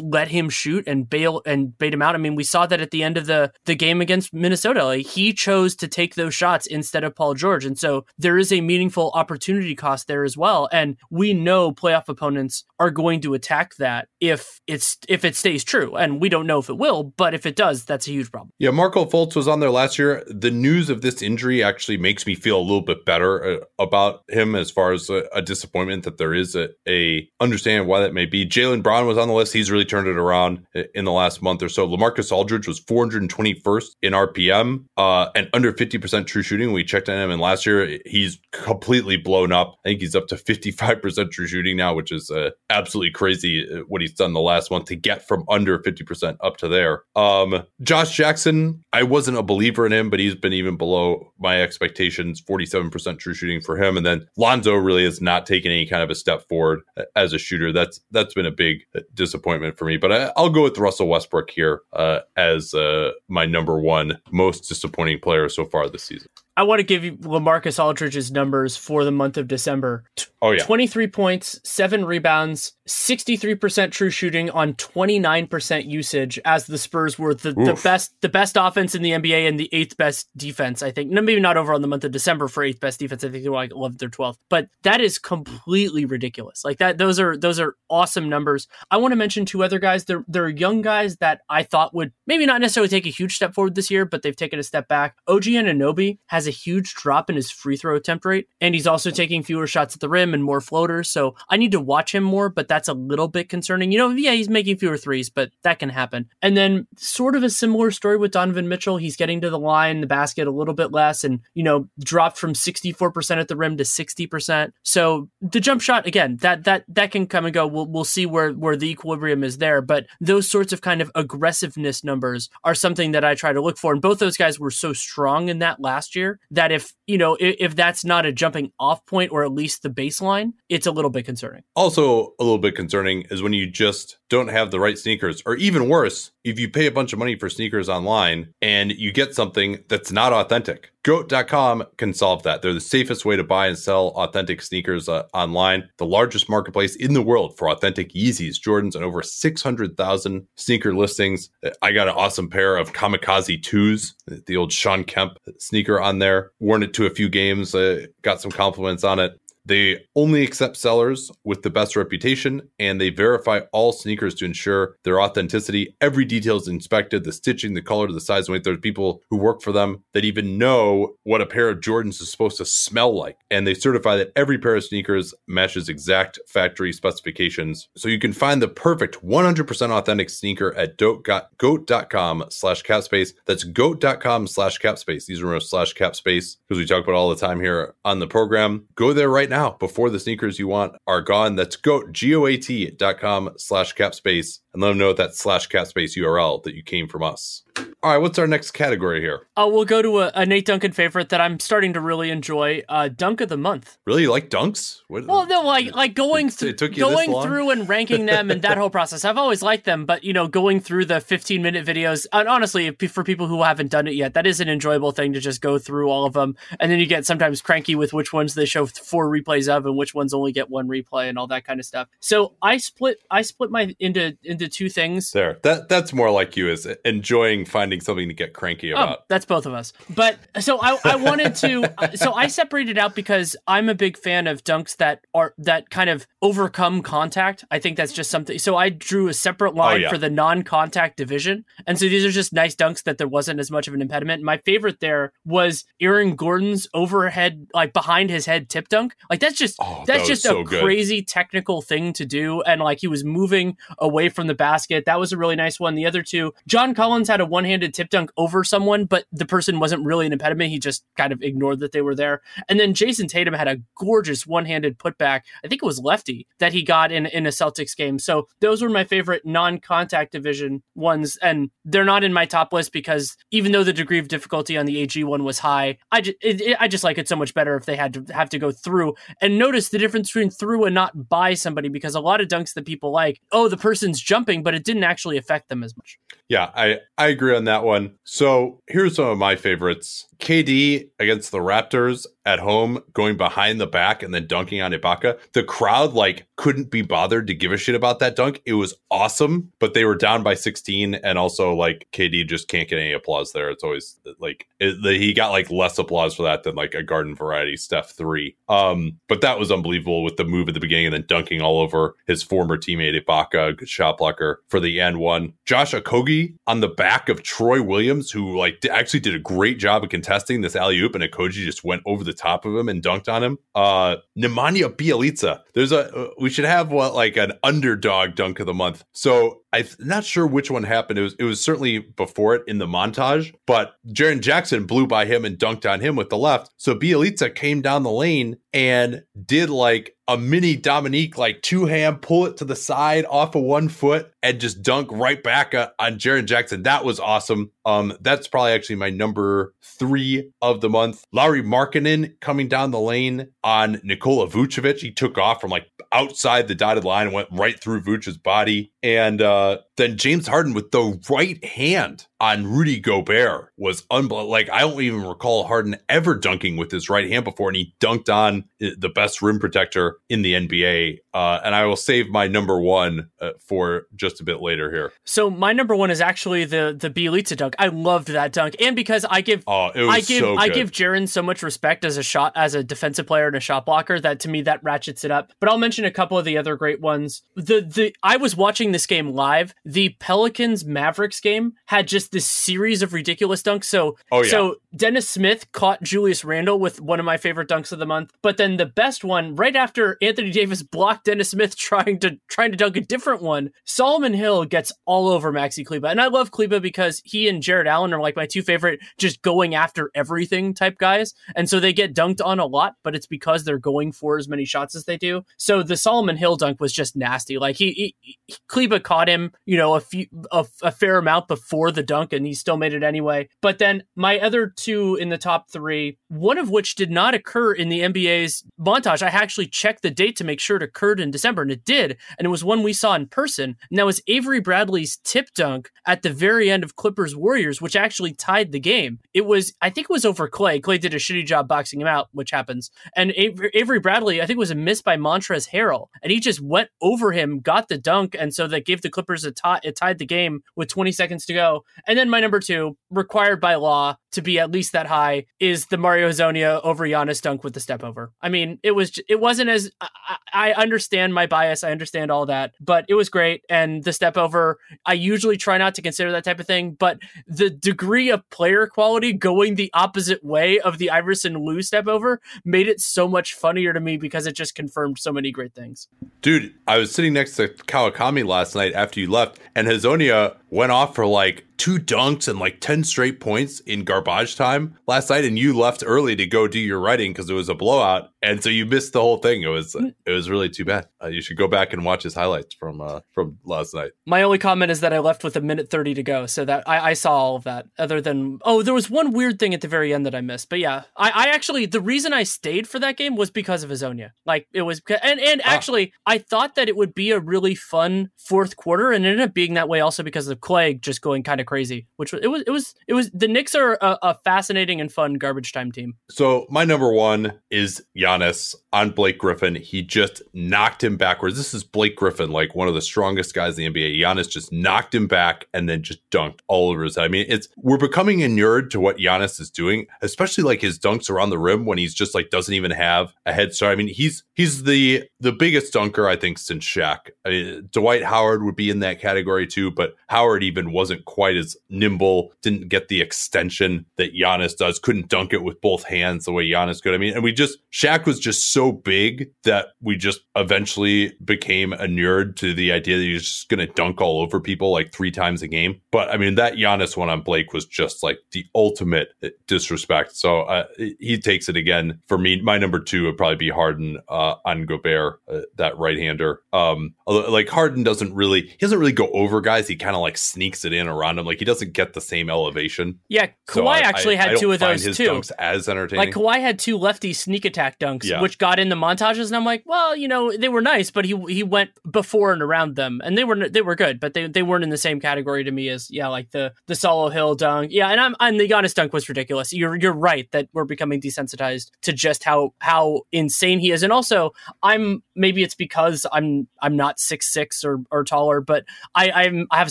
let him shoot and bail and bait him out. I mean, we saw that at the end of the the game against Minnesota. Like, he chose to take those shots instead of Paul George. And so there is a meaningful opportunity cost there as well. And we know playoff opponents are going to attack that if it's if it stays true. And we don't know if it will, but if it does, that's a huge problem. Yeah, Markelle Fultz was on there last year. The news of this injury actually makes me feel a little bit better uh, about him as far as a, a disappointment that there is a, a understanding why that may be. Jaylen Brown was on the list. He's really turned it around in the last month or so. LaMarcus Aldridge was 421st in RPM uh, and under 50% true shooting. We checked on him, and last year he's completely blown up. I think he's up to 55% true shooting now, which is uh, absolutely crazy uh, what he's done the last one to get from under 50% up to there. Um, Josh Jackson, I wasn't a believer in him, but he's been even below my expectations 47% true shooting for him. And then Lonzo really has not taken any kind of a step forward as a shooter. That's that's been a big disappointment for me. But I, will go with Russell Westbrook here uh, as uh, my number one most disappointing player so far this season. I want to give you LaMarcus Aldridge's numbers for the month of December. Oh yeah. 23 points, 7 rebounds, 63% true shooting on 29% usage as the Spurs were the, the best the best offense in the NBA and the eighth best defense, I think. Maybe not over on the month of December for eighth best defense. I think they were like 11th or 12th. But that is completely ridiculous. Like that those are those are awesome numbers. I want to mention two other guys. They're they're young guys that I thought would maybe not necessarily take a huge step forward this year, but they've taken a step back. OG Anunoby has a huge drop in his free throw attempt rate, and he's also taking fewer shots at the rim and more floaters. So I need to watch him more, but that's a little bit concerning. You know, yeah, he's making fewer threes, but that can happen. And then sort of a similar story with Donovan Mitchell. He's getting to the line, the basket a little bit less, and you know, dropped from 64% at the rim to 60%. So the jump shot, again, that that that can come and go. We'll we'll see where where the equilibrium is there. But those sorts of kind of aggressiveness numbers are something that I try to look for. And both those guys were so strong in that last year that if you know if, if that's not a jumping off point or at least the baseline, it's a little bit concerning. Also, a little bit concerning is when you just don't have the right sneakers, or even worse, if you pay a bunch of money for sneakers online and you get something that's not authentic. Goat.com can solve that. They're the safest way to buy and sell authentic sneakers uh, online, the largest marketplace in the world for authentic Yeezys, Jordans, and over 600,000 sneaker listings. I got an awesome pair of Kamikaze 2s, the old Sean Kemp sneaker on there. Worn it to a few games, uh, got some compliments on it They only accept sellers with the best reputation and they verify all sneakers to ensure their authenticity. Every detail is inspected the stitching, the color, the size, and weight. There's people who work for them that even know what a pair of Jordans is supposed to smell like. And they certify that every pair of sneakers matches exact factory specifications. So you can find the perfect 100% authentic sneaker at goat.com slash capspace. That's goat.com slash capspace. These are slash capspace because we talk about all the time here on the program. Go there right now before the sneakers you want are gone. That's goat, G-O-A-T dot com slash capspace and let them know that slash capspace URL that you came from us. All right, what's our next category here? Uh, we'll go to a, a Nate Duncan favorite that I'm starting to really enjoy. Uh, Dunk of the month. Really, you like dunks? What, well, no, like like going through going through and ranking them and that whole process. I've always liked them, but you know, going through the 15 minute videos. And honestly, for people who haven't done it yet, that is an enjoyable thing to just go through all of them. And then you get sometimes cranky with which ones they show four replays of and which ones only get one replay and all that kind of stuff. So I split I split my into into two things. There, that that's more like you is enjoying finding something to get cranky oh, about. Oh, that's both of us. But so I, I wanted to, so I separated out because I'm a big fan of dunks that are that kind of overcome contact. I think that's just something. So I drew a separate oh, line oh, yeah. for the non-contact division, and so these are just nice dunks that there wasn't as much of an impediment. My favorite there was Aaron Gordon's overhead, like behind his head tip dunk. Like that's just oh, that's that just so a good. crazy technical thing to do, and like he was moving away from the basket. That was a really nice one. The other two, John Collins had a one-handed tip dunk over someone, but the person wasn't really an impediment. He just kind of ignored that they were there. And then Jayson Tatum had a gorgeous one-handed putback. I think it was lefty that he got in in a Celtics game. So those were my favorite non-contact division ones, and they're not in my top list because even though the degree of difficulty on the AG one was high, I just it, it, I just like it so much better if they had to have to go through and notice the difference between through and not by somebody because a lot of dunks that people like, oh, the person's jumping, but it didn't actually affect them as much. Yeah, I I agree on that one. So here's some of my favorites. KD against the Raptors at home, going behind the back and then dunking on Ibaka. The crowd like couldn't be bothered to give a shit about that dunk. It was awesome, but they were down by 16, and also like KD just can't get any applause there. It's always like it, the, he got like less applause for that than like a garden variety Steph three. Um, but that was unbelievable with the move at the beginning and then dunking all over his former teammate Ibaka, good shot blocker for the end one. Josh Okogie on the back of Troy Williams, who like actually did a great job of contesting this alley oop, and Okogie just went over the top of him and dunked on him. Uh, Nemanja Bjelica. There's a uh, we should have what like an underdog dunk of the month. So I'm not sure which one happened. It was it was certainly before it in the montage, but Jaren Jackson blew by him and dunked on him with the left. So Bjelica came down the lane and did like a mini Dominique, like two hand, pull it to the side off of one foot and just dunk right back uh, on Jaren Jackson. That was awesome. Um, that's probably actually my number three of the month. Lauri Markkanen coming down the lane on Nikola Vucevic. He took off from like outside the dotted line and went right through Vucevic's body. And uh, then James Harden with the right hand on Rudy Gobert was unbelievable. Like I don't even recall Harden ever dunking with his right hand before, and he dunked on eh, the best rim protector in the NBA. Uh, and I will save my number one uh, for just a bit later here. So my number one is actually the the Bjelica dunk. I loved that dunk, and because I give oh, I give so I give Jaren so much respect as a shot as a defensive player and a shot blocker that to me that ratchets it up. But I'll mention a couple of the other great ones. The the I was watching this game live. The Pelicans Mavericks game had just this series of ridiculous dunks. So oh, yeah. so Dennis Smith caught Julius Randle with one of my favorite dunks of the month. But then the best one right after Anthony Davis blocked Dennis Smith trying to trying to dunk a different one, Solomon Hill gets all over Maxi Kleber. And I love Kleber because he and Jarrett Allen are like my two favorite just going after everything type guys. And so they get dunked on a lot, but it's because they're going for as many shots as they do. So the Solomon Hill dunk was just nasty. Like he, he, he Kleber caught him, you know, a few a, a fair amount before the dunk and he still made it anyway. But then my other two in the top three, one of which did not occur in the NBA's montage. I actually checked the date to make sure it occurred in December, and it did. And it was one we saw in person. And that was Avery Bradley's tip dunk at the very end of Clippers Warriors which actually tied the game. It was, I think it was over Clay. Clay did a shitty job boxing him out, which happens. And Avery Bradley, I think, was a miss by Montrezl Harrell, and he just went over him, got the dunk, and so that gave the Clippers a tie. It tied the game with 20 seconds to go. And then my number two, required by law to be at least that high, is the Mario Hezonja over Giannis dunk with the step over. I mean, it was it wasn't as I, I understand my bias, I understand all that, but it was great. And the step over, I usually try not to consider that type of thing, but the degree of player quality going the opposite way of the Iverson Lue step over made it so much funnier to me because it just confirmed so many great things. Dude, I was sitting next to Kawakami last night after you left, and Hezonja went off for like two dunks and like 10 straight points in garbage time last night and you left early to go do your writing because it was a blowout and so you missed the whole thing. It was it was really too bad. Uh, you should go back and watch his highlights from uh from last night. My only comment is that i left with a minute 30 to go so that i, I saw all of that other than oh there was one weird thing at the very end that i missed but yeah. I, I actually the reason i stayed for that game was because of Hezonja. Like it was and and ah. actually i thought that it would be a really fun fourth quarter and it ended up being that way also because of Klay just going kind of crazy which was it was it was it was the Knicks are a, a, fascinating and fun garbage time team. So my number one is Giannis on Blake Griffin. He just knocked him backwards. This is Blake Griffin, like one of the strongest guys in the NBA. Giannis just knocked him back and then just dunked all over his head. I mean, it's we're becoming inured to what Giannis is doing, especially like his dunks around the rim when he's just like doesn't even have a head start. I mean, he's he's the the biggest dunker I think since Shaq. I mean, Dwight Howard would be in that category too, but Howard even wasn't quite as nimble, didn't get the extension that Giannis does, couldn't dunk it with both hands the way Giannis could. I mean, and we just, Shaq was just so big that we just eventually became inured to the idea that he's just going to dunk all over people like three times a game. But I mean, that Giannis one on Blake was just like the ultimate disrespect. So uh, he takes it again. For me, my number two would probably be Harden uh, on Gobert, uh, that right hander. Um, like Harden doesn't really, he doesn't really go over guys. He kind of like sneaks it in around him. Like he doesn't get the same elevation. Yeah, Kawhi so I, actually had I, two of those his too. Dunks as entertaining. Like Kawhi had two lefty sneak attack dunks, yeah. which got in the montages, and I'm like, well, you know, they were nice, but he he went before and around them, and they were they were good, but they, they weren't in the same category to me as yeah, like the the solo hill dunk. Yeah, and I'm and the Giannis dunk was ridiculous. You're you're right that we're becoming desensitized to just how how insane he is, and also I'm maybe it's because I'm I'm not six six or or taller, but I I'm I have a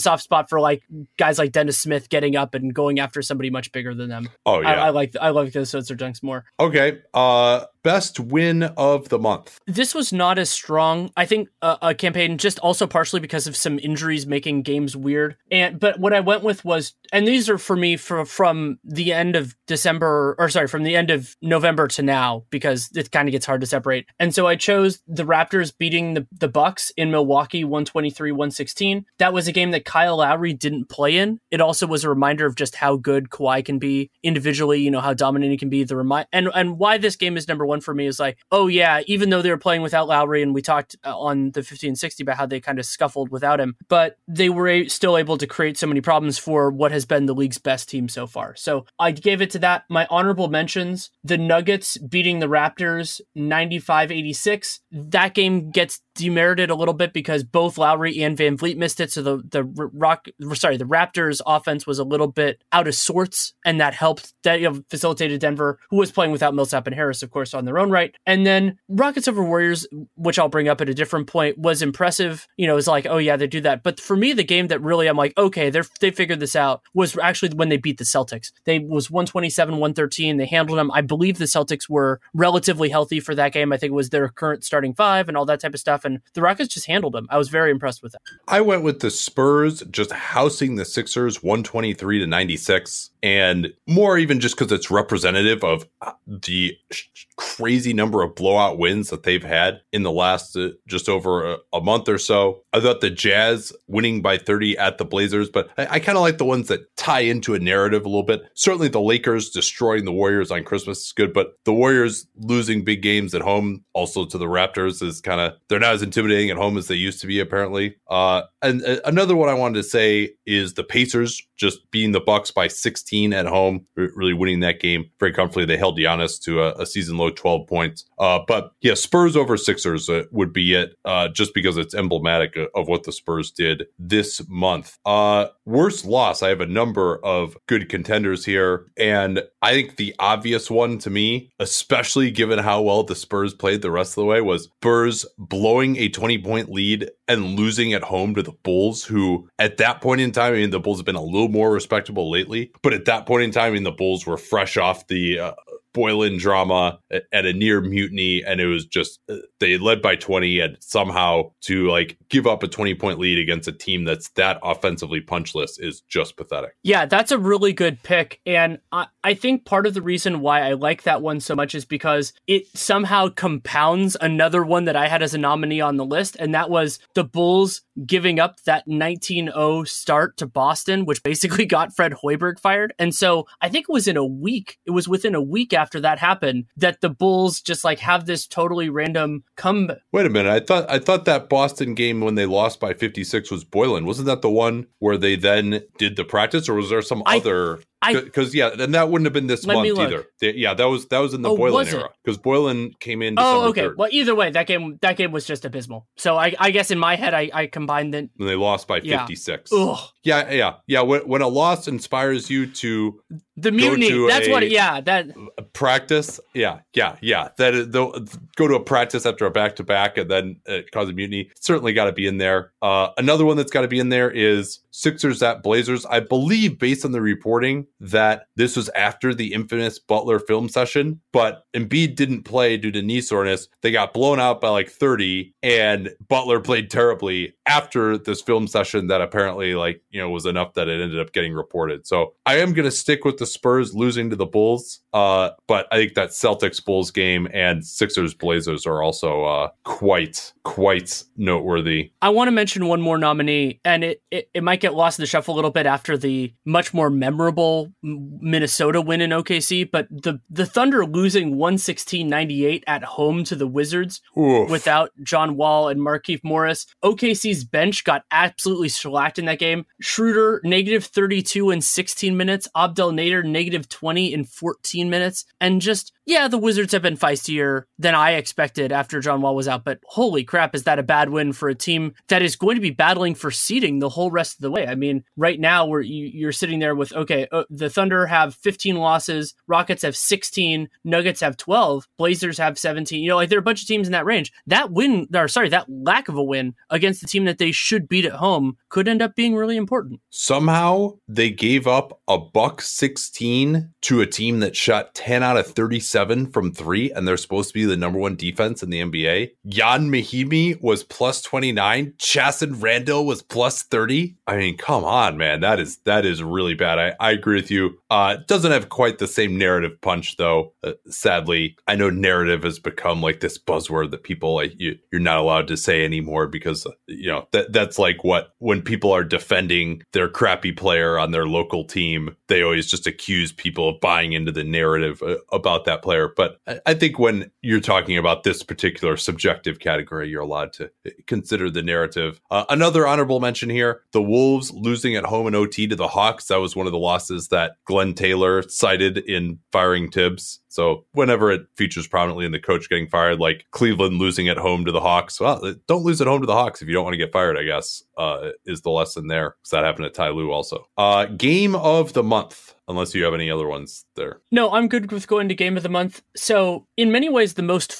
soft spot for like guys like Dennis Smith getting up and going after somebody much bigger than them. Oh yeah, I, I like I like those of dunks more. Okay, uh, best win of the month. This was not as strong. I think uh, a campaign just also partially because of some injuries making games weird. And but what I went with was, and these are for me for from the end of December or sorry from the end of November to now because it kind of gets hard to separate. And so I chose the Raptors beating the the Bucks in Milwaukee 123-116. That was a game that Kyle Lowry didn't play in. It also was a reminder of just how good Kawhi can be individually, you know, how dominant he can be. The remind and and why this game is number one for me is like, oh yeah, even though they were playing without Lowry, and we talked uh, on the 1560 about how they kind of scuffled without him, but they were a- still able to create so many problems for what has been the league's best team so far. So I gave it to that. My honorable mentions: the Nuggets beating the Raptors 95-86. That game gets demerited a little bit because both Lowry and VanVleet missed it. So the the rock, sorry, the Raptors offense was a little bit out of sorts, and that helped that you know, facilitated Denver, who was playing without Millsap and Harris, of course, on their own right. And then Rockets over Warriors, which I'll bring up at a different point, was impressive. You know, it's like, oh yeah, they do that. But for me, the game that really I'm like, okay, they're they figured this out was actually when they beat the Celtics. They was 127, 113. They handled them. I believe the Celtics were relatively healthy for that game. I think it was their current starting five and all that type of stuff and the Rockets just handled them. I was very impressed with that. I went with the Spurs just housing the Sixers 123 to 96 and more even just because it's representative of uh, the crazy number of blowout wins that they've had in the last uh, just over a, a, month or so. I thought the Jazz winning by 30 at the Blazers, but I, I kind of like the ones that tie into a narrative a little bit. Certainly the Lakers destroying the Warriors on Christmas is good, but the Warriors losing big games at home also to the Raptors is kind of, they're not as intimidating at home as they used to be, apparently. Uh, and uh, another one I wanted to say is the Pacers just being the Bucks by 16 16 at home, really winning that game very comfortably. They held Giannis to a, a season low 12 points. Uh, but yeah, Spurs over Sixers uh, would be it uh, just because it's emblematic of what the Spurs did this month. Uh, worst loss, I have a number of good contenders here. And I think the obvious one to me, especially given how well the Spurs played the rest of the way, was Spurs blowing a 20 point lead and losing at home to the Bulls, who at that point in time, I mean, the Bulls have been a little more respectable lately, but at that point in time, I mean, the Bulls were fresh off the uh, Boylen drama at a near mutiny, and it was just uh, they led by 20 and somehow to like give up a 20 point lead against a team that's that offensively punchless is just pathetic. Yeah, that's a really good pick. And I, I think part of the reason why I like that one so much is because it somehow compounds another one that I had as a nominee on the list, and that was the Bulls giving up that 19-0 start to Boston, which basically got Fred Hoiberg fired. And so I think it was in a week, it was within a week after that happened that the Bulls just like have this totally random come. Wait a minute. I thought I thought that Boston game when they lost by 56 was Boylen. Wasn't that the one where they then did the practice or was there some I, other because yeah, and that wouldn't have been this month either. Yeah, that was that was in the oh, Boylen era because Boylen came in. Oh, December oh, okay. 3rd. Well, either way, that game that game was just abysmal. So I, I guess in my head, I, I combined the. And they lost by fifty six. Yeah. yeah, yeah, yeah. When, when a loss inspires you to the mutiny. That's a, what. Yeah, that practice. Yeah, yeah, yeah. That is, the, go to a practice after a back to back and then it cause a mutiny. Certainly got to be in there. Uh, another one that's got to be in there is Sixers at Blazers. I believe, based on the reporting, that this was after the infamous Butler film session, but Embiid didn't play due to knee soreness. They got blown out by like 30, and Butler played terribly after this film session that apparently, like, you know, was enough that it ended up getting reported. So I am going to stick with the Spurs losing to the Bulls, uh, but I think that Celtics Bulls game and Sixers Blazers are also uh, quite, quite noteworthy. I want to mention one more nominee, and it, it, it might get lost in the shuffle a little bit after the much more memorable Minnesota win in OKC, but the the Thunder losing 116-98 at home to the Wizards Oof. without John Wall and Markieff Morris. OKC's bench got absolutely shellacked in that game. Schroeder negative 32 in 16 minutes, Abdel Nader negative 20 in 14 minutes, and just yeah, the Wizards have been feistier than I expected after John Wall was out, but holy crap, is that a bad win for a team that is going to be battling for seeding the whole rest of the way? I mean, right now where you, are sitting there with okay, uh, the Thunder have 15 losses, Rockets have 16, Nuggets have 12, Blazers have 17. You know, like there are a bunch of teams in that range. That win, or sorry, that lack of a win against the team that they should beat at home could end up being really important. Somehow they gave up a buck 16 to a team that shot 10 out of 37 seven from three, and they're supposed to be the number one defense in the NBA. Ian Mahinmi was plus 29. Chasson Randle was plus 30. I mean, come on, man. That is that is really bad. I, I agree with you. Uh doesn't have quite the same narrative punch though. Uh, sadly, I know narrative has become like this buzzword that people like you you're not allowed to say anymore because uh, you know that that's like what when people are defending their crappy player on their local team, they always just accuse people of buying into the narrative uh, about that player. But I think when you're talking about this particular subjective category, you're allowed to consider the narrative. Uh, another honorable mention here the Wolves losing at home in OT to the Hawks. That was one of the losses that Glen Taylor cited in firing Thibs. So whenever it features prominently in the coach getting fired, like Cleveland losing at home to the Hawks, well, don't lose at home to the Hawks if you don't want to get fired. I guess uh, is the lesson there because that happened at Ty Lue also. Uh, game of the month unless you have any other ones there. No, I'm good with going to game of the month. So, in many ways, the most.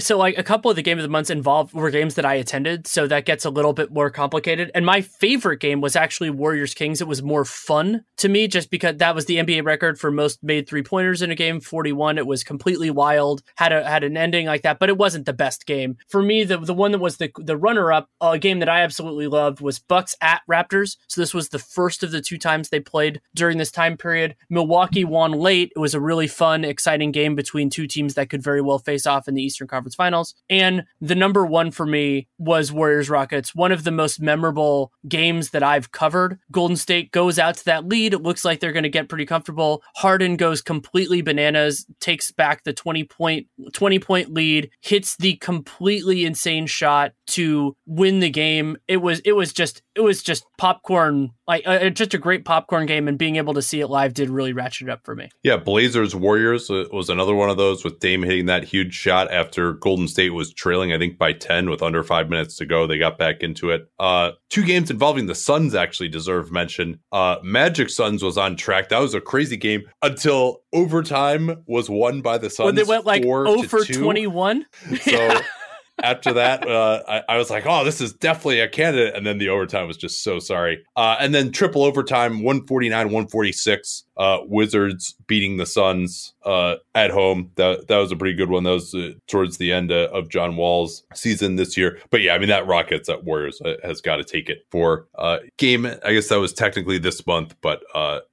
So, like a couple of the game of the months involved were games that I attended. So that gets a little bit more complicated. And my favorite game was actually Warriors Kings. It was more fun to me just because that was the NBA record for most made three pointers in a game, 41. It was completely wild, had a had an ending like that, but it wasn't the best game for me. The the one that was the the runner up, a game that I absolutely loved was Bucks at Raptors. So this was the first of the two times they played during this time period. Milwaukee won late. It was a really fun, exciting game between two teams that could very well face off in the Eastern Conference Finals. And the number one for me was Warriors Rockets, one of the most memorable games that I've covered. Golden State goes out to that lead. It looks like they're going to get pretty comfortable. Harden goes completely bananas, takes back the 20 point 20 point lead, hits the completely insane shot to win the game. It was it was just it was just popcorn, like uh, just a great popcorn game, and being able to see it live did really ratchet it up for me. Yeah, Blazers Warriors uh, was another one of those with Dame hitting that huge shot after Golden State was trailing, I think by ten with under five minutes to go. They got back into it. Uh, two games involving the Suns actually deserve mention. Uh, Magic Suns was on track. That was a crazy game until overtime was won by the Suns. When they went like 4 0 for 21. So after that, uh, I, I was like, oh, this is definitely a candidate. And then the overtime was just so sorry. Uh, and then triple overtime, 149, 146. Uh, Wizards beating the Suns uh, at home. That that was a pretty good one. That was uh, towards the end uh, of John Wall's season this year. But yeah, I mean that Rockets at Warriors has got to take it for game. I guess that was technically this month, but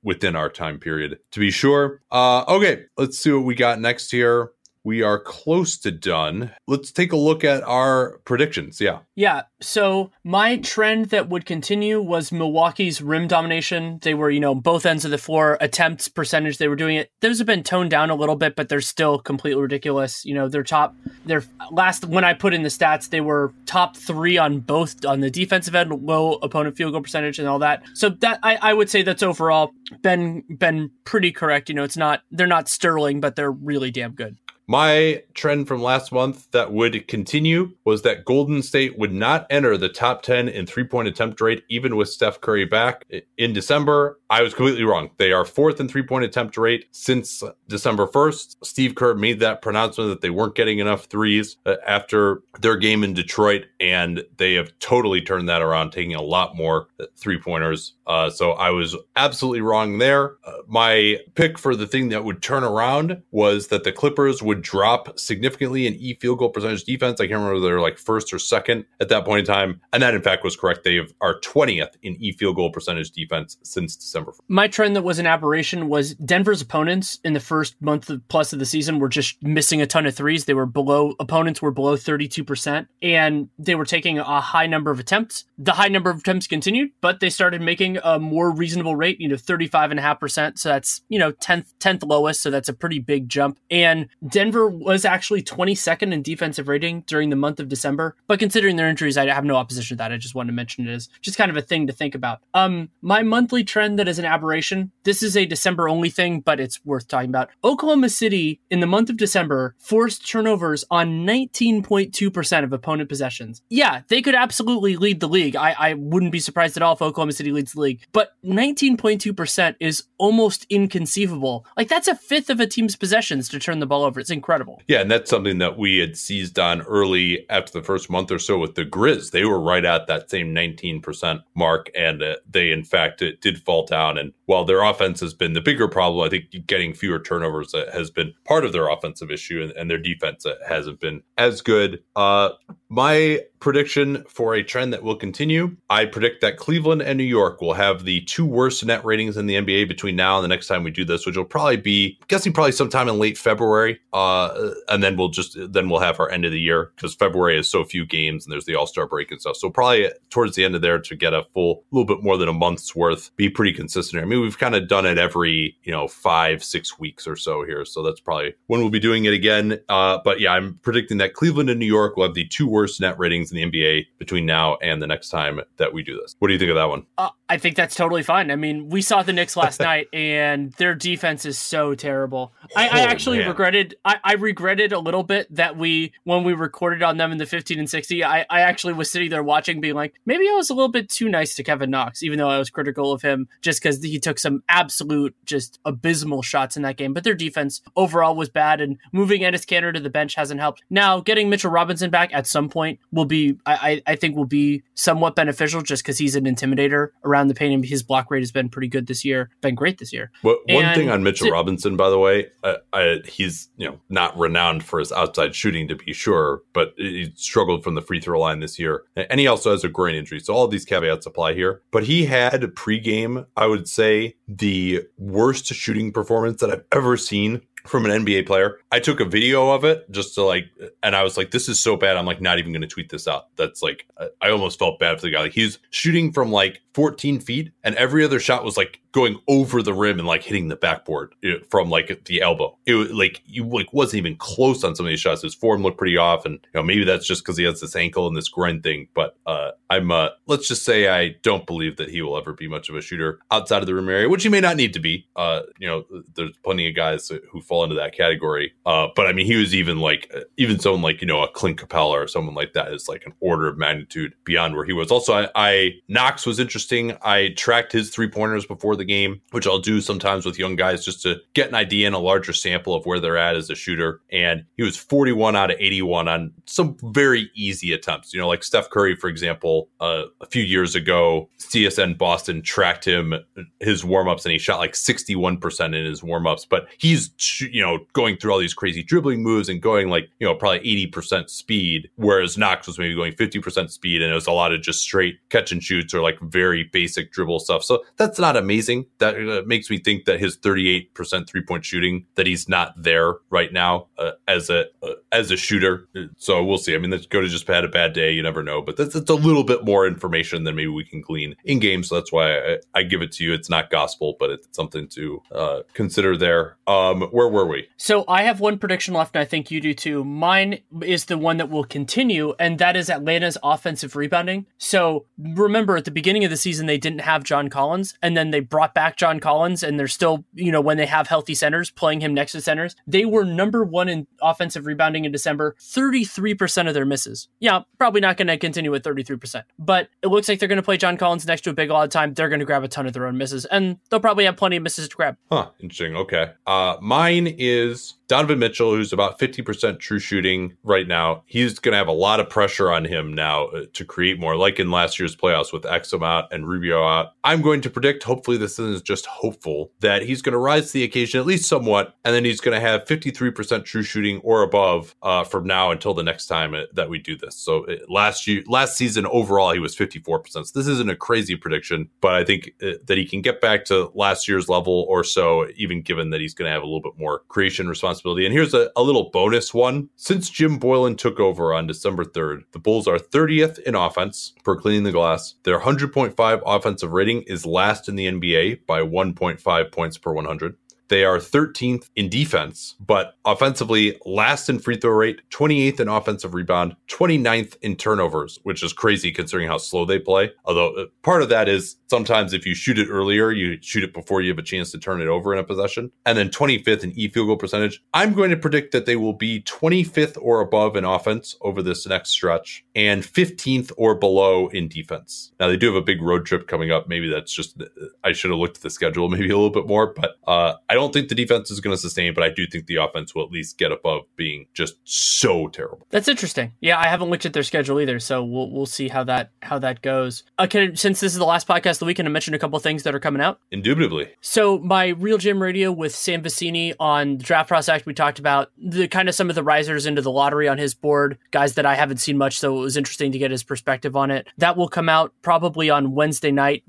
within our time period to be sure. Okay, let's see what we got next here. We are close to done. Let's take a look at our predictions. Yeah. Yeah. So my trend that would continue was Milwaukee's rim domination. They were, you know, both ends of the floor attempts percentage. They were doing it. Those have been toned down a little bit, but they're still completely ridiculous. You know, their top, their last when I put in the stats, they were top three on both on the defensive end, low opponent field goal percentage, and all that. So that I, I would say that's overall been been pretty correct. You know, it's not they're not sterling, but they're really damn good. My trend from last month that would continue was that Golden State would not enter the top 10 in three point attempt rate, even with Steph Curry back in December. I was completely wrong. They are fourth in three point attempt rate since December 1st. Steve Kerr made that pronouncement that they weren't getting enough threes uh, after their game in Detroit, and they have totally turned that around, taking a lot more three pointers. Uh, so I was absolutely wrong there. Uh, my pick for the thing that would turn around was that the Clippers would drop significantly in e field goal percentage defense. I can't remember they're like first or second at that point in time, and that in fact was correct. They are twentieth in e field goal percentage defense since December. My trend that was an aberration was Denver's opponents in the first month plus of the season were just missing a ton of threes. They were below opponents were below thirty two percent, and they were taking a high number of attempts. The high number of attempts continued, but they started making a more reasonable rate. You know, thirty five and a half percent. So that's you know tenth tenth lowest. So that's a pretty big jump. And Denver was actually 22nd in defensive rating during the month of December. But considering their injuries, I have no opposition to that. I just wanted to mention it as just kind of a thing to think about. Um, my monthly trend that is an aberration. This is a December only thing, but it's worth talking about. Oklahoma City in the month of December forced turnovers on 19.2% of opponent possessions. Yeah, they could absolutely lead the league. I, I wouldn't be surprised at all if Oklahoma City leads the league. But 19.2% is almost inconceivable. Like that's a fifth of a team's possessions to turn the ball over. It's incredible. Yeah, and that's something that we had seized on early after the first month or so with the Grizz. They were right at that same 19% mark, and uh, they, in fact, it did fall down. And while their offense has been the bigger problem, I think getting fewer turnovers uh, has been part of their offensive issue, and, and their defense uh, hasn't been as good. Uh, my prediction for a trend that will continue I predict that Cleveland and New York will have the two worst net ratings in the NBA between now and the next time we do this, which will probably be, I'm guessing, probably sometime in late February. Uh, and then we'll just, then we'll have our end of the year because February is so few games and there's the All Star break and stuff. So probably towards the end of there to get a full, little bit more than a month's worth, be pretty consistent. I mean, we've kind of done it every, you know, five, six weeks or so here. So that's probably when we'll be doing it again. Uh, but yeah, I'm predicting that Cleveland and New York will have the two worst net ratings in the NBA between now and the next time that we do this. What do you think of that one? Uh, I think that's totally fine. I mean, we saw the Knicks last night, and their defense is so terrible. I, I actually man. regretted. I, I regretted a little bit that we, when we recorded on them in the 15 and 60, I, I actually was sitting there watching, being like, maybe I was a little bit too nice to Kevin Knox, even though I was critical of him just because he took some absolute, just abysmal shots in that game. But their defense overall was bad, and moving Enes Kanter to the bench hasn't helped. Now, getting Mitchell Robinson back at some point will be, I, I, I think, will be somewhat beneficial just because he's an intimidator around the paint, and his block rate has been pretty good this year, been great this year. One And thing on Mitchell to- Robinson, by the way, uh, I, he's you know not renowned for his outside shooting to be sure, but he struggled from the free throw line this year, and he also has a groin injury. So all of these caveats apply here. But he had pregame, I would say, the worst shooting performance that I've ever seen from an NBA player. I took a video of it just to like, and I was like, this is so bad. I'm like, not even going to tweet this out. That's like, I- almost felt bad for the guy. Like, he's shooting from like 14 feet, and every other shot was like going over the rim and like hitting the backboard from like the elbow. It was like you like wasn't even close on some of these shots. His form looked pretty off, and you know maybe that's just because he has this ankle and this groin thing. But uh, I'm uh, let's just say I don't believe that he will ever be much of a shooter outside of the rim area, which he may not need to be. Uh, you know, there's plenty of guys who fall into that category. Uh, but I mean, he was even like even someone like you know a Clint Capela or someone like that is like an order of magnitude beyond where he was. Also, I, I Knox was interesting. I tracked his three pointers before the game, which I'll do sometimes with young guys just to get an idea and a larger sample of where they're at as a shooter. And he was 41 out of 81 on some very easy attempts. You know, like Steph Curry, for example, uh, a few years ago, CSN Boston tracked him his warmups and he shot like 61% in his warmups. But he's you know going through all these crazy dribbling moves and going like you know probably 80% speed, whereas Knox was maybe going 50% speed and it was a lot of just straight catch and shoots or like very basic dribble stuff. So that's not amazing. That uh, makes me think that his 38% three point shooting that he's not there right now uh, as a uh, as a shooter. So we'll see. I mean, go to just had a bad day. You never know, but that's, that's a little bit more information than maybe we can glean in game. So that's why I, I give it to you. It's not gospel, but it's something to uh, consider there. Um, where were we? So I have one prediction left, and I think you do too. Mine is the one that will continue, and that is Atlanta's offensive rebounding. So remember, at the beginning of the season, they didn't have John Collins, and then they brought back John Collins, and they're still, you know, when they have healthy centers, playing him next to centers. They were number one in offensive rebounding in December, 33% of their misses. Yeah, probably not going to continue with 33%, but it looks like they're going to play John Collins next to a big a lot of time. They're going to grab a ton of their own misses, and they'll probably have plenty of misses to grab. Huh, interesting. Okay. Uh, mine is Donovan Mitchell, who's about 50% true shooting right now, he's going to have a lot of pressure on him now uh, to create more, like in last year's playoffs with Exum out and Rubio out. I'm going to predict, hopefully, this is just hopeful, that he's going to rise to the occasion at least somewhat, and then he's going to have 53% true shooting or above uh, from now until the next time uh, that we do this. So uh, last year, last season overall, he was 54%. So this isn't a crazy prediction, but I think that he can get back to last year's level or so, even given that he's going to have a little bit more creation responsibility responsibility. And here's a, a little bonus one. Since Jim Boylen took over on December 3rd, the Bulls are 30th in offense per cleaning the glass. Their 100.5 offensive rating is last in the NBA by 1.5 points per 100. They are 13th in defense, but offensively, last in free throw rate, 28th in offensive rebound, 29th in turnovers, which is crazy considering how slow they play. Although uh, part of that is sometimes if you shoot it earlier, you shoot it before you have a chance to turn it over in a possession. And then 25th in e field goal percentage. I'm going to predict that they will be 25th or above in offense over this next stretch and 15th or below in defense. Now, they do have a big road trip coming up. Maybe that's just, I should have looked at the schedule maybe a little bit more, but uh, I don't think the defense is going to sustain, but I do think the offense will at least get above being just so terrible. That's interesting. Yeah, I haven't looked at their schedule either, so we'll we'll see how that how that goes. Uh, okay, since this is the last podcast of the week, and I mentioned a couple things that are coming out. Indubitably. So my RealGM Radio with Sam Vecenie on the Draft Prospect, we talked about the kind of some of the risers into the lottery on his board, guys that I haven't seen much, so it was interesting to get his perspective on it. That will come out probably on Wednesday night.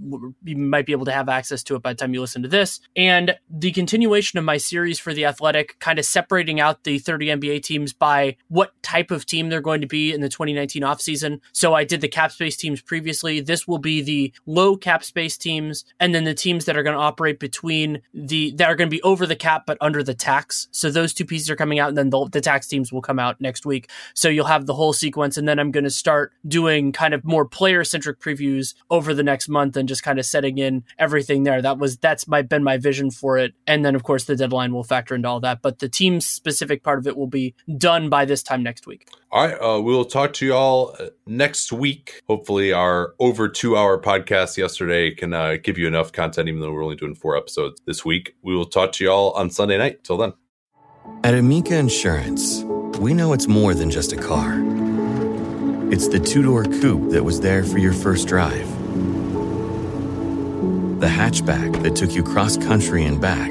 You might be able to have access to it by the time you listen to this, and the continuation continuation of my series for the Athletic, kind of separating out the 30 NBA teams by what type of team they're going to be in the 2019 offseason. So I did the cap space teams previously. This will be the low cap space teams, and then the teams that are going to operate between the that are going to be over the cap but under the tax. So those two pieces are coming out, and then the, the tax teams will come out next week. So you'll have the whole sequence, and then I'm going to start doing kind of more player centric previews over the next month and just kind of setting in everything there. That was that's my been my vision for it, and then of course the deadline will factor into all that. But the team specific part of it will be done by this time next week. All right, uh, we will talk to you all uh, next week. Hopefully, our over two hour podcast yesterday can uh, give you enough content, even though we're only doing four episodes this week. We will talk to you all on Sunday night. Till then. At Amica Insurance, we know it's more than just a car. It's the two door coupe that was there for your first drive the hatchback that took you cross country and back,